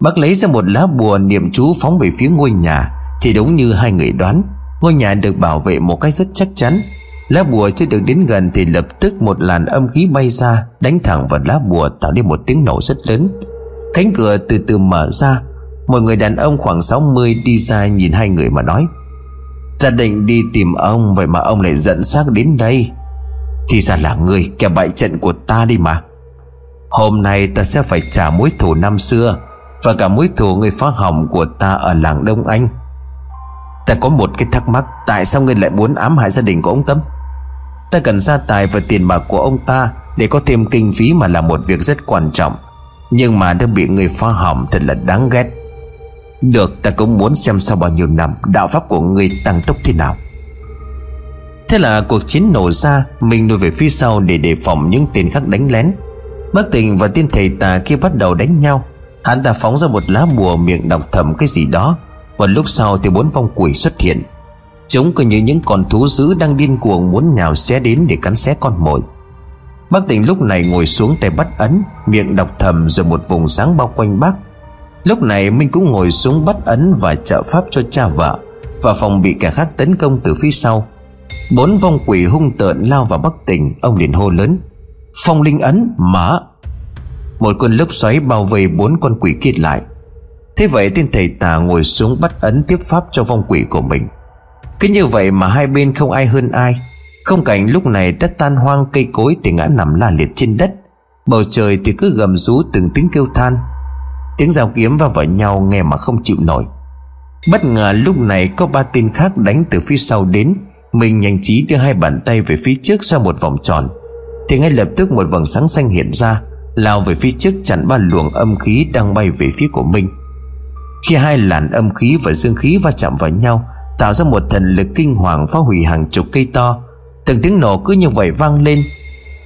Bác lấy ra một lá bùa niệm chú phóng về phía ngôi nhà. Thì đúng như hai người đoán, Ngôi nhà được bảo vệ một cách rất chắc chắn. Lá bùa chưa được đến gần Thì lập tức một làn âm khí bay ra, Đánh thẳng vào lá bùa, tạo nên một tiếng nổ rất lớn. Cánh cửa từ từ mở ra. Một người đàn ông khoảng 60 đi ra nhìn hai người mà nói, Ta định đi tìm ông, Vậy mà ông lại dẫn xác đến đây. Thì ra là người kẻ bại trận của ta đi mà. Hôm nay ta sẽ phải trả mối thù năm xưa. Và cả mối thù người phá hỏng của ta ở làng Đông Anh. Ta có một cái thắc mắc, Tại sao ngươi lại muốn ám hại gia đình của ông Tâm? Ta cần gia tài và tiền bạc của ông ta Để có thêm kinh phí mà là một việc rất quan trọng. Nhưng mà đã bị người phá hỏng thật là đáng ghét. Được, ta cũng muốn xem sau bao nhiêu năm, Đạo pháp của ngươi tăng tốc thế nào. Thế là cuộc chiến nổ ra, Mình lùi về phía sau để đề phòng những tên khác đánh lén. Bác tình và tên thầy tà kia bắt đầu đánh nhau Hắn ta phóng ra một lá bùa miệng đọc thầm cái gì đó. Và lúc sau thì bốn vong quỷ xuất hiện. Chúng cứ như những con thú dữ đang điên cuồng muốn nhào xé đến để cắn xé con mồi. Bác tỉnh lúc này ngồi xuống tay bắt ấn, Miệng đọc thầm rồi một vùng sáng bao quanh bác. Lúc này Minh cũng ngồi xuống bắt ấn và trợ pháp cho cha vợ, Và phòng bị kẻ khác tấn công từ phía sau. Bốn vong quỷ hung tợn lao vào bắc tỉnh Ông liền hô lớn, Phong linh ấn, mở! Một con lốc xoáy bao vây bốn con quỷ kia lại. Thế vậy tên thầy tà ngồi xuống bắt ấn tiếp pháp cho vong quỷ của mình. Cứ như vậy mà hai bên không ai hơn ai. Không cảnh lúc này đất tan hoang cây cối thì ngã nằm la liệt trên đất. Bầu trời thì cứ gầm rú từng tiếng kêu than. Tiếng dao kiếm va vào nhau nghe mà không chịu nổi. Bất ngờ lúc này có ba tên khác đánh từ phía sau đến. Mình nhanh trí đưa hai bàn tay về phía trước ra một vòng tròn. Thì ngay lập tức một vầng sáng xanh hiện ra. Lao về phía trước chặn ba luồng âm khí đang bay về phía của mình. Khi hai làn âm khí và dương khí va chạm vào nhau, Tạo ra một thần lực kinh hoàng phá hủy hàng chục cây to. Từng tiếng nổ cứ như vậy vang lên.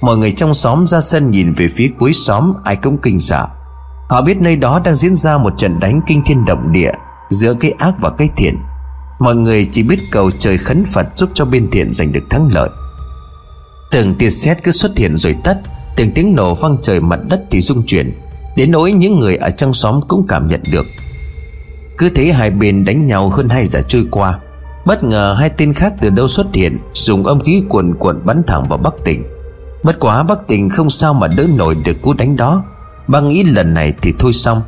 Mọi người trong xóm ra sân nhìn về phía cuối xóm, Ai cũng kinh sợ. Họ biết nơi đó đang diễn ra một trận đánh kinh thiên động địa Giữa cái ác và cái thiện. Mọi người chỉ biết cầu trời khấn Phật giúp cho bên thiện giành được thắng lợi. Từng tia sét cứ xuất hiện rồi tắt. Từng tiếng nổ vang trời mặt đất thì rung chuyển, Đến nỗi những người ở trong xóm cũng cảm nhận được. Cứ thế hai bên đánh nhau hơn hai giờ trôi qua, Bất ngờ hai tên khác từ đâu xuất hiện, Dùng âm khí cuồn cuộn bắn thẳng vào Bắc Tỉnh Bất quá Bắc Tỉnh không sao mà đỡ nổi được cú đánh đó băng nghĩ lần này thì thôi xong.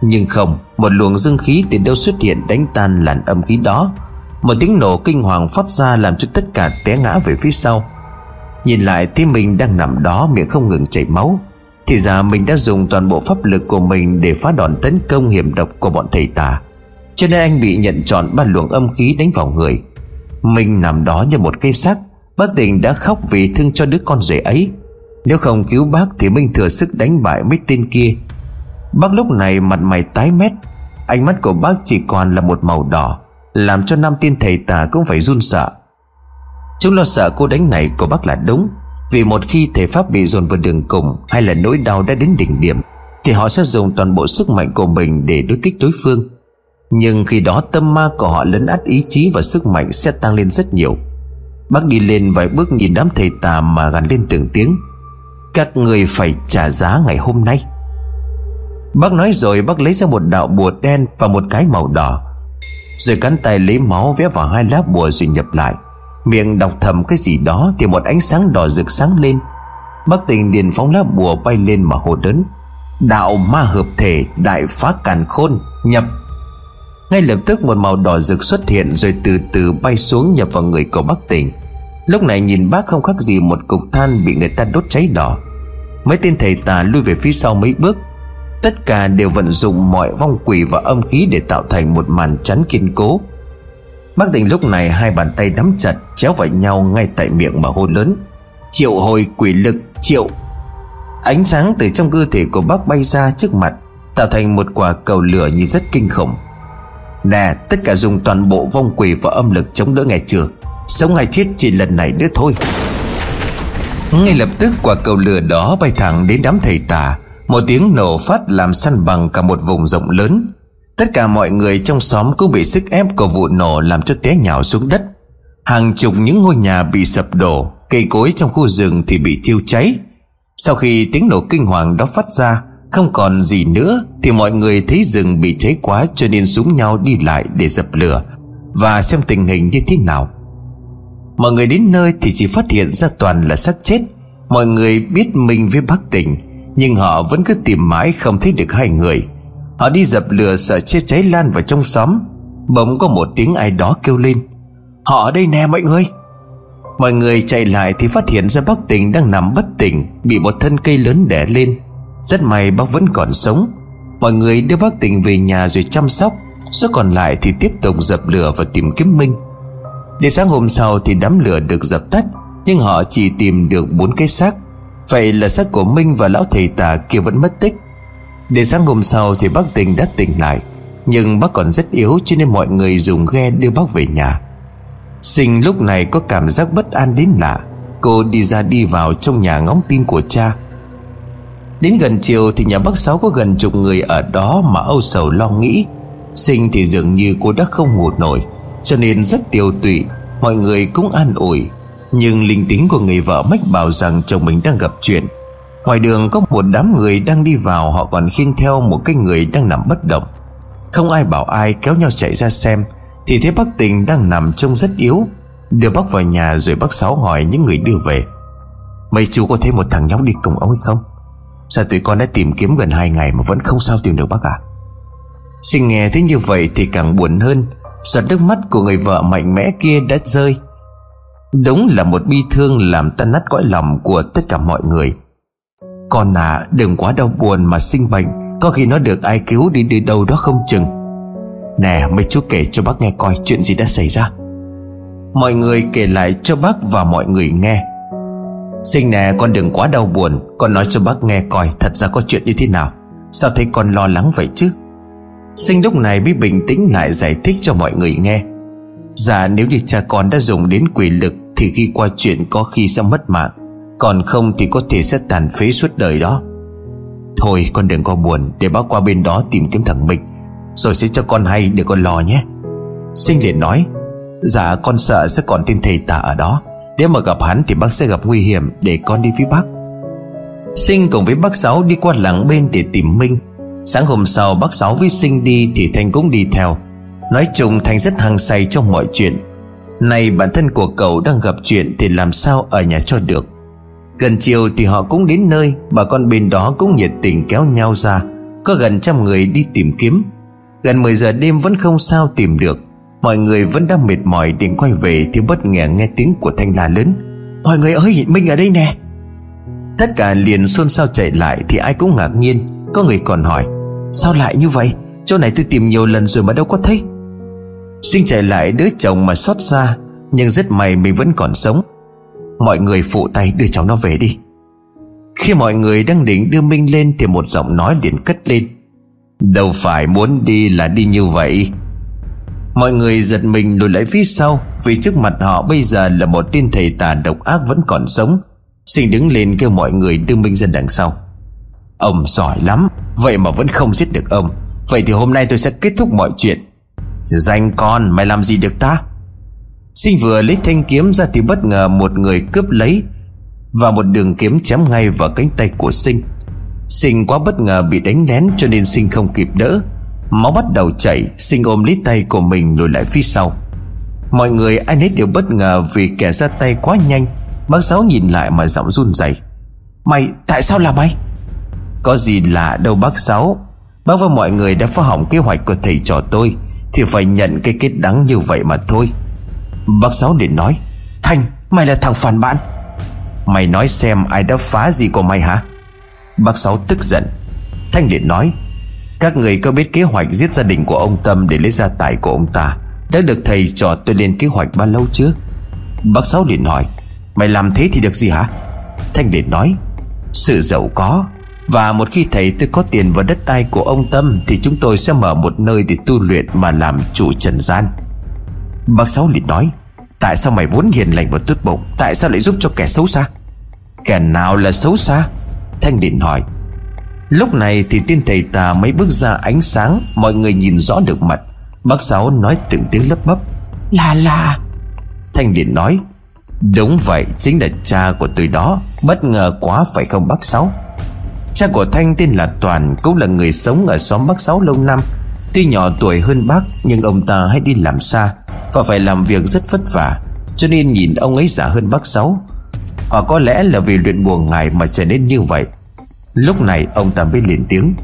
Nhưng không, Một luồng dương khí từ đâu xuất hiện đánh tan làn âm khí đó. Một tiếng nổ kinh hoàng phát ra làm cho tất cả té ngã về phía sau. Nhìn lại thấy mình đang nằm đó miệng không ngừng chảy máu, Thì ra mình đã dùng toàn bộ pháp lực của mình Để phá đòn tấn công hiểm độc của bọn thầy tà. Cho nên anh bị nhận trọn ba luồng âm khí đánh vào người. Mình nằm đó như một cây xác, Bác tình đã khóc vì thương cho đứa con rể ấy. Nếu không cứu bác thì Minh thừa sức đánh bại mấy tên kia. Bác lúc này mặt mày tái mét, Ánh mắt của bác chỉ còn là một màu đỏ, Làm cho năm tiên thầy tà cũng phải run sợ. Chúng lo sợ cô đánh này của bác là đúng. Vì một khi thể pháp bị dồn vào đường cùng Hay là nỗi đau đã đến đỉnh điểm, Thì họ sẽ dùng toàn bộ sức mạnh của mình Để đối kích đối phương. Nhưng khi đó tâm ma của họ lấn át ý chí Và sức mạnh sẽ tăng lên rất nhiều. Bác đi lên vài bước nhìn đám thầy tà Mà gắn lên từng tiếng. Các người phải trả giá ngày hôm nay. Bác nói rồi bác lấy ra một đạo bùa đen Và một cái màu đỏ. Rồi cắn tay lấy máu vẽ vào hai lá bùa rồi nhập lại. Miệng đọc thầm cái gì đó Thì một ánh sáng đỏ rực sáng lên. Bác tình liền phóng lá bùa bay lên mà hồ đớn Đạo ma hợp thể, đại phá càn khôn, Nhập. Ngay lập tức một màu đỏ rực xuất hiện Rồi từ từ bay xuống nhập vào người của bác tình. Lúc này nhìn bác không khác gì một cục than Bị người ta đốt cháy đỏ. Mấy tên thầy tà lui về phía sau mấy bước. Tất cả đều vận dụng mọi vong quỷ và âm khí Để tạo thành một màn chắn kiên cố. Bác tình lúc này hai bàn tay nắm chặt, Chéo vào nhau ngay tại miệng mà hôn lớn. Triệu hồi quỷ lực, triệu. Ánh sáng từ trong cơ thể của bác bay ra trước mặt, Tạo thành một quả cầu lửa như rất kinh khủng. Nè, tất cả dùng toàn bộ vong quỷ và âm lực chống đỡ ngày chưa? Sống hay chết chỉ lần này nữa thôi. Ngay lập tức quả cầu lửa đó bay thẳng đến đám thầy tà. Một tiếng nổ phát làm săn bằng cả một vùng rộng lớn. Tất cả mọi người trong xóm cũng bị sức ép của vụ nổ làm cho té nhào xuống đất. Hàng chục những ngôi nhà bị sập đổ, Cây cối trong khu rừng thì bị thiêu cháy. Sau khi tiếng nổ kinh hoàng đó phát ra, Không còn gì nữa Thì mọi người thấy rừng bị cháy quá Cho nên súng nhau đi lại để dập lửa Và xem tình hình như thế nào. Mọi người đến nơi thì chỉ phát hiện ra toàn là xác chết. Mọi người biết mình với bác tỉnh, Nhưng họ vẫn cứ tìm mãi không thấy được hai người. Họ đi dập lửa sợ chết cháy lan vào trong xóm. Bỗng có một tiếng ai đó kêu lên. Họ ở đây nè mọi người. Mọi người chạy lại thì phát hiện ra bác tỉnh đang nằm bất tỉnh, Bị một thân cây lớn đè lên. Rất may bác vẫn còn sống. Mọi người đưa bác tỉnh về nhà rồi chăm sóc, Số còn lại thì tiếp tục dập lửa và tìm kiếm Minh. Đến sáng hôm sau thì đám lửa được dập tắt, Nhưng họ chỉ tìm được bốn cái xác. Vậy là xác của Minh và lão thầy tà kia vẫn mất tích. Để sáng hôm sau thì bác tỉnh đã tỉnh lại. Nhưng bác còn rất yếu cho nên mọi người dùng ghe đưa bác về nhà. Sinh lúc này có cảm giác bất an đến lạ. Cô đi ra đi vào trong nhà ngóng tin của cha. Đến gần chiều thì nhà bác Sáu có gần chục người ở đó mà âu sầu lo nghĩ. Sinh thì dường như cô đã không ngủ nổi, Cho nên rất tiêu tụy. Mọi người cũng an ủi. Nhưng linh tính của người vợ mách bảo rằng chồng mình đang gặp chuyện. Ngoài đường có một đám người đang đi vào, Họ còn khiêng theo một cái người đang nằm bất động. Không ai bảo ai kéo nhau chạy ra xem, Thì thấy bác tình đang nằm trông rất yếu. Đưa bác vào nhà rồi bác Sáu hỏi những người đưa về. Mấy chú có thấy một thằng nhóc đi cùng ông hay không? Sao tụi con đã tìm kiếm gần hai ngày Mà vẫn không sao tìm được bác à Sinh nghe thấy như vậy thì càng buồn hơn. Giọt nước mắt của người vợ mạnh mẽ kia đã rơi. Đúng là một bi thương làm tan nát cõi lòng của tất cả mọi người. Con à đừng quá đau buồn mà sinh bệnh, Có khi nó được ai cứu đi đi đâu đó không chừng. Nè, mấy chú kể cho bác nghe coi chuyện gì đã xảy ra. Mọi người kể lại cho bác và mọi người nghe. Sinh nè, con đừng quá đau buồn, Con nói cho bác nghe coi Thật ra có chuyện như thế nào. Sao thấy con lo lắng vậy chứ? Sinh lúc này mới bình tĩnh lại giải thích cho mọi người nghe. Dạ nếu như cha con đã dùng đến quỷ lực Thì khi qua chuyện có khi sẽ mất mạng. Còn không thì có thể sẽ tàn phế suốt đời đó. Thôi, con đừng có buồn, Để bác qua bên đó tìm kiếm thằng Minh Rồi sẽ cho con hay để con lo nhé. Sinh liền nói Dạ con sợ sẽ còn tên thầy tà ở đó. Nếu mà gặp hắn thì bác sẽ gặp nguy hiểm, Để con đi với bác. Sinh cùng với bác Sáu đi qua làng bên để tìm Minh. Sáng hôm sau, bác Sáu với Sinh đi Thì Thanh cũng đi theo. Nói chung, Thanh rất hăng say trong mọi chuyện. Này bản thân của cậu đang gặp chuyện Thì làm sao ở nhà cho được? Gần chiều thì họ cũng đến nơi, Bà con bên đó cũng nhiệt tình kéo nhau ra. Có gần trăm người đi tìm kiếm. Gần 10 giờ đêm vẫn không sao tìm được. Mọi người vẫn đang mệt mỏi định quay về Thì bất ngờ nghe tiếng của Thanh la lớn. Mọi người ơi, Minh ở đây nè. Tất cả liền xôn xao chạy lại Thì ai cũng ngạc nhiên. Có người còn hỏi, Sao lại như vậy? Chỗ này tôi tìm nhiều lần rồi mà đâu có thấy. Sinh chạy lại đứa chồng mà xót xa, Nhưng rất may mình vẫn còn sống. Mọi người phụ tay đưa cháu nó về đi. Khi mọi người đang định đưa Minh lên Thì một giọng nói liền cất lên. Đâu phải muốn đi là đi như vậy. Mọi người giật mình lùi lại phía sau Vì trước mặt họ bây giờ là một tên thầy tà độc ác vẫn còn sống. Sinh đứng lên kêu mọi người đưa Minh ra đằng sau. Ông giỏi lắm, Vậy mà vẫn không giết được ông. Vậy thì hôm nay tôi sẽ kết thúc mọi chuyện. Danh con, mày làm gì được ta? Sinh vừa lấy thanh kiếm ra thì bất ngờ một người cướp lấy Và một đường kiếm chém ngay vào cánh tay của Sinh. Sinh quá bất ngờ bị đánh lén cho nên Sinh không kịp đỡ. Máu bắt đầu chảy Sinh ôm lấy tay của mình lùi lại phía sau. Mọi người ai nấy đều bất ngờ Vì kẻ ra tay quá nhanh. Bác Sáu nhìn lại mà giọng run rẩy. Mày tại sao là mày? Có gì lạ đâu bác Sáu Bác và mọi người đã phá hỏng kế hoạch của thầy trò tôi Thì phải nhận cái kết đắng như vậy mà thôi Bác Sáu liền nói Thanh mày là thằng phản bạn. Mày nói xem ai đã phá gì của mày hả? Bác Sáu tức giận. Thanh liền nói, Các người có biết kế hoạch giết gia đình của ông Tâm Để lấy gia tài của ông ta Đã được thầy trò tôi lên kế hoạch bao lâu chưa? Bác Sáu liền hỏi, Mày làm thế thì được gì hả? Thanh liền nói, Sự giàu có, Và một khi thầy tôi có tiền vào đất đai của ông Tâm Thì chúng tôi sẽ mở một nơi để tu luyện Mà làm chủ trần gian. Bác Sáu liền nói Tại sao mày vốn hiền lành và tốt bụng Tại sao lại giúp cho kẻ xấu xa? Kẻ nào là xấu xa? Thanh Điện hỏi. Lúc này thì tiên thầy tà mấy bước ra ánh sáng Mọi người nhìn rõ được mặt. Bác Sáu nói từng tiếng lấp bấp. Là là. Thanh Điện nói Đúng vậy chính là cha của tôi đó Bất ngờ quá phải không bác Sáu? Cha của Thanh tên là Toàn Cũng là người sống ở xóm Bắc Sáu lâu năm. Tuy nhỏ tuổi hơn bác Nhưng ông ta hay đi làm xa và phải làm việc rất vất vả, Cho nên nhìn ông ấy già hơn bác Sáu. Hoặc có lẽ là vì luyện buồn ngài mà trở nên như vậy. Lúc này, ông ta mới liền tiếng.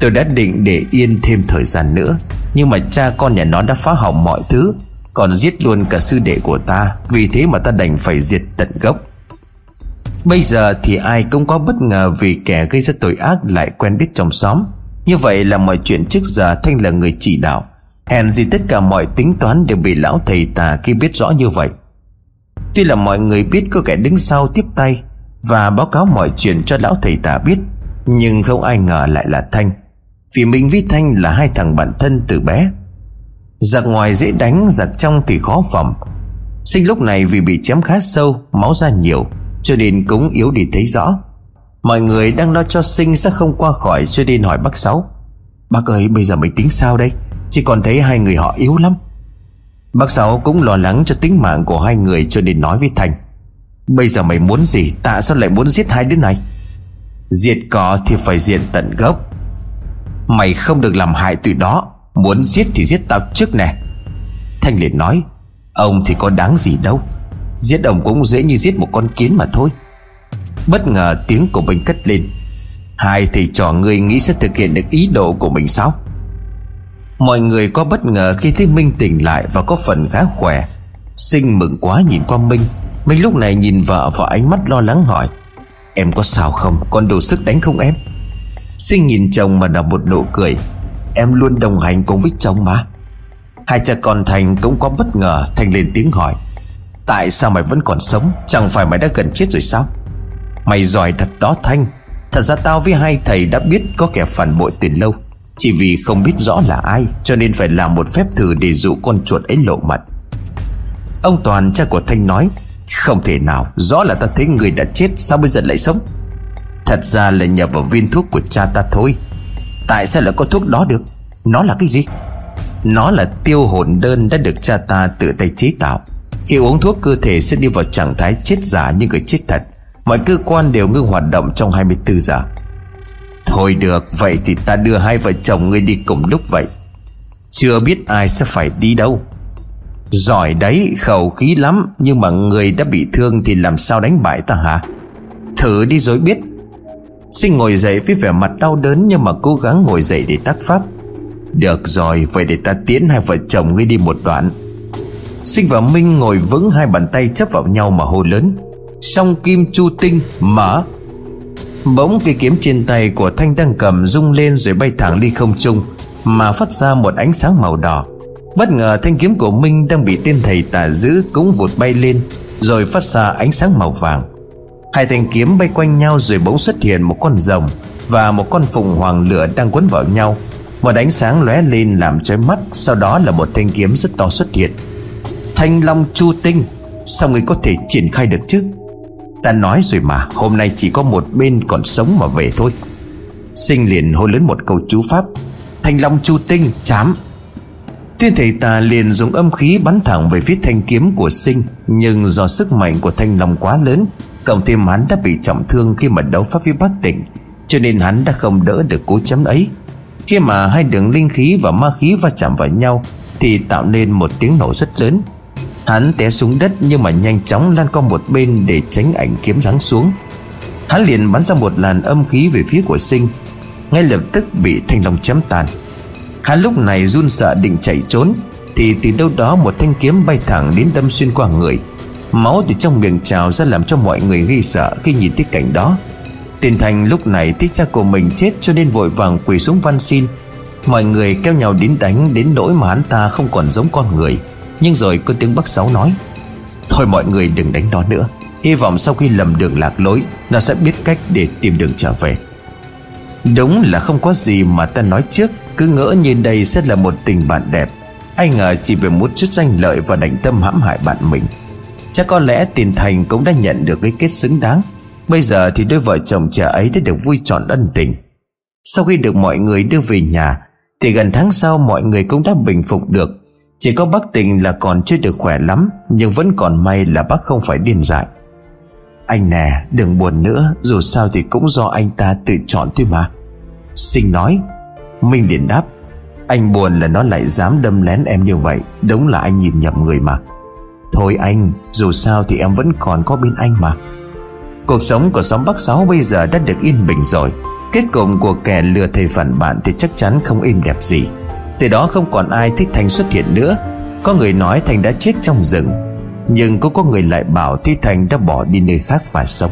Tôi đã định để yên thêm thời gian nữa, Nhưng mà cha con nhà nó đã phá hỏng mọi thứ, Còn giết luôn cả sư đệ của ta, Vì thế mà ta đành phải diệt tận gốc. Bây giờ thì ai cũng có bất ngờ Vì kẻ gây ra tội ác lại quen biết trong xóm. Như vậy là mọi chuyện trước giờ Thanh là người chỉ đạo. Hèn gì tất cả mọi tính toán đều bị lão thầy tà khi biết rõ như vậy. Tuy là mọi người biết có kẻ đứng sau tiếp tay và báo cáo mọi chuyện cho lão thầy tà biết, Nhưng không ai ngờ lại là Thanh, Vì mình với Thanh là hai thằng bạn thân từ bé. Giặc ngoài dễ đánh, Giặc trong thì khó phòng. Sinh lúc này vì bị chém khá sâu, Máu ra nhiều, Cho nên cũng yếu đi thấy rõ. Mọi người đang lo cho sinh sẽ không qua khỏi, Cho nên hỏi bác Sáu, Bác ơi, bây giờ mình tính sao đây? Chỉ còn thấy hai người họ yếu lắm. Bác Sáu cũng lo lắng cho tính mạng của hai người Cho nên nói với Thành, Bây giờ mày muốn gì, Tại sao lại muốn giết hai đứa này? Diệt cỏ thì phải diện tận gốc. Mày không được làm hại tụi đó, Muốn giết thì giết tao trước nè. Thanh liền nói, Ông thì có đáng gì đâu, Giết ông cũng dễ như giết một con kiến mà thôi. Bất ngờ tiếng của mình cất lên, Hai thầy trò ngươi nghĩ sẽ thực hiện được ý đồ của mình sao? Mọi người có bất ngờ khi thấy Minh tỉnh lại Và có phần khá khỏe. Sinh mừng quá nhìn qua Minh. Minh lúc này nhìn vợ và ánh mắt lo lắng hỏi, Em có sao không? Còn đủ sức đánh không em? Sinh nhìn chồng mà nở một nụ cười, Em luôn đồng hành cùng với chồng mà. Hai cha con Thành cũng có bất ngờ, Thành lên tiếng hỏi, Tại sao mày vẫn còn sống? Chẳng phải mày đã gần chết rồi sao? Mày giỏi thật đó Thanh. Thật ra tao với hai thầy đã biết có kẻ phản bội từ lâu. Chỉ vì không biết rõ là ai, Cho nên phải làm một phép thử để dụ con chuột ấy lộ mặt. Ông Toàn, cha của Thanh nói, không thể nào, Rõ là ta thấy người đã chết, Sao bây giờ lại sống? Thật ra là nhờ vào viên thuốc của cha ta thôi. Tại sao lại có thuốc đó được? Nó là cái gì? Nó là tiêu hồn đơn đã được cha ta tự tay chế tạo. Khi uống thuốc, cơ thể sẽ đi vào trạng thái chết giả như người chết thật. Mọi cơ quan đều ngưng hoạt động trong 24 giờ. Thôi được, Vậy thì ta đưa hai vợ chồng ngươi đi cùng lúc vậy. Chưa biết ai sẽ phải đi đâu. Giỏi đấy, khẩu khí lắm, Nhưng mà người đã bị thương Thì làm sao đánh bại ta hả? Thử đi rồi biết. Sinh ngồi dậy với vẻ mặt đau đớn Nhưng mà cố gắng ngồi dậy để tác pháp. Được rồi, Vậy để ta tiến hai vợ chồng ngươi đi một đoạn. Sinh và Minh ngồi vững Hai bàn tay chấp vào nhau mà hô lớn. Song kim chu tinh mở. Bỗng cây kiếm trên tay của Thanh đang cầm rung lên rồi bay thẳng đi không trung, Mà phát ra một ánh sáng màu đỏ. Bất ngờ thanh kiếm của Minh đang bị tên thầy tà giữ cũng vụt bay lên, Rồi phát ra ánh sáng màu vàng. Hai thanh kiếm bay quanh nhau rồi bỗng xuất hiện một con rồng Và một con phùng hoàng lửa đang quấn vào nhau. Một ánh sáng lóe lên làm chói mắt, Sau đó là một thanh kiếm rất to xuất hiện. Thanh long chu tinh, Sao người có thể triển khai được chứ? Đã nói rồi mà, Hôm nay chỉ có một bên còn sống mà về thôi. Sinh liền hô lớn một câu chú pháp. Thanh long chu tinh, chám. Thiên thầy tà liền dùng âm khí bắn thẳng về phía thanh kiếm của sinh, Nhưng do sức mạnh của thanh long quá lớn, Cộng thêm hắn đã bị trọng thương khi mà đấu pháp với bác tỉnh, Cho nên hắn đã không đỡ được cú chấm ấy. Khi mà hai đường linh khí và ma khí va chạm vào nhau, Thì tạo nên một tiếng nổ rất lớn. Hắn té xuống đất nhưng mà nhanh chóng lan qua một bên để tránh ảnh kiếm giáng xuống. Hắn liền bắn ra một làn âm khí về phía của sinh, Ngay lập tức bị thanh long chém tàn. Hắn lúc này run sợ định chạy trốn, Thì từ đâu đó một thanh kiếm bay thẳng đến đâm xuyên qua người. Máu từ trong miệng trào ra làm cho mọi người ghi sợ khi nhìn thấy cảnh đó. Tiền Thành lúc này thích cha của mình chết cho nên vội vàng quỳ xuống van xin. Mọi người kéo nhau đến đánh đến nỗi mà hắn ta không còn giống con người. Nhưng rồi có tiếng bác Sáu nói, Thôi mọi người đừng đánh nó nữa. Hy vọng sau khi lầm đường lạc lối, Nó sẽ biết cách để tìm đường trở về. Đúng là không có gì mà ta nói trước, Cứ ngỡ như đây sẽ là một tình bạn đẹp. Ai ngờ chỉ vì một chút danh lợi Và đánh tâm hãm hại bạn mình, Chắc có lẽ tiền thành cũng đã nhận được cái kết xứng đáng. Bây giờ thì đôi vợ chồng trẻ ấy đã được vui trọn ân tình. Sau khi được mọi người đưa về nhà, Thì gần tháng sau mọi người cũng đã bình phục được. Chỉ có bác tình là còn chưa được khỏe lắm, Nhưng vẫn còn may là bác không phải điên dại. Anh nè, đừng buồn nữa, Dù sao thì cũng do anh ta tự chọn thôi mà. Sinh nói, Minh liền đáp, Anh buồn là nó lại dám đâm lén em như vậy, Đúng là anh nhìn nhầm người mà. Thôi anh, Dù sao thì em vẫn còn có bên anh mà. Cuộc sống của xóm Bắc Sáu bây giờ đã được yên bình rồi. Kết cục của kẻ lừa thầy phản bạn Thì chắc chắn không êm đẹp gì. Từ đó không còn ai thích Thành xuất hiện nữa. Có người nói Thành đã chết trong rừng, Nhưng cũng có người lại bảo Thi Thành đã bỏ đi nơi khác và sống.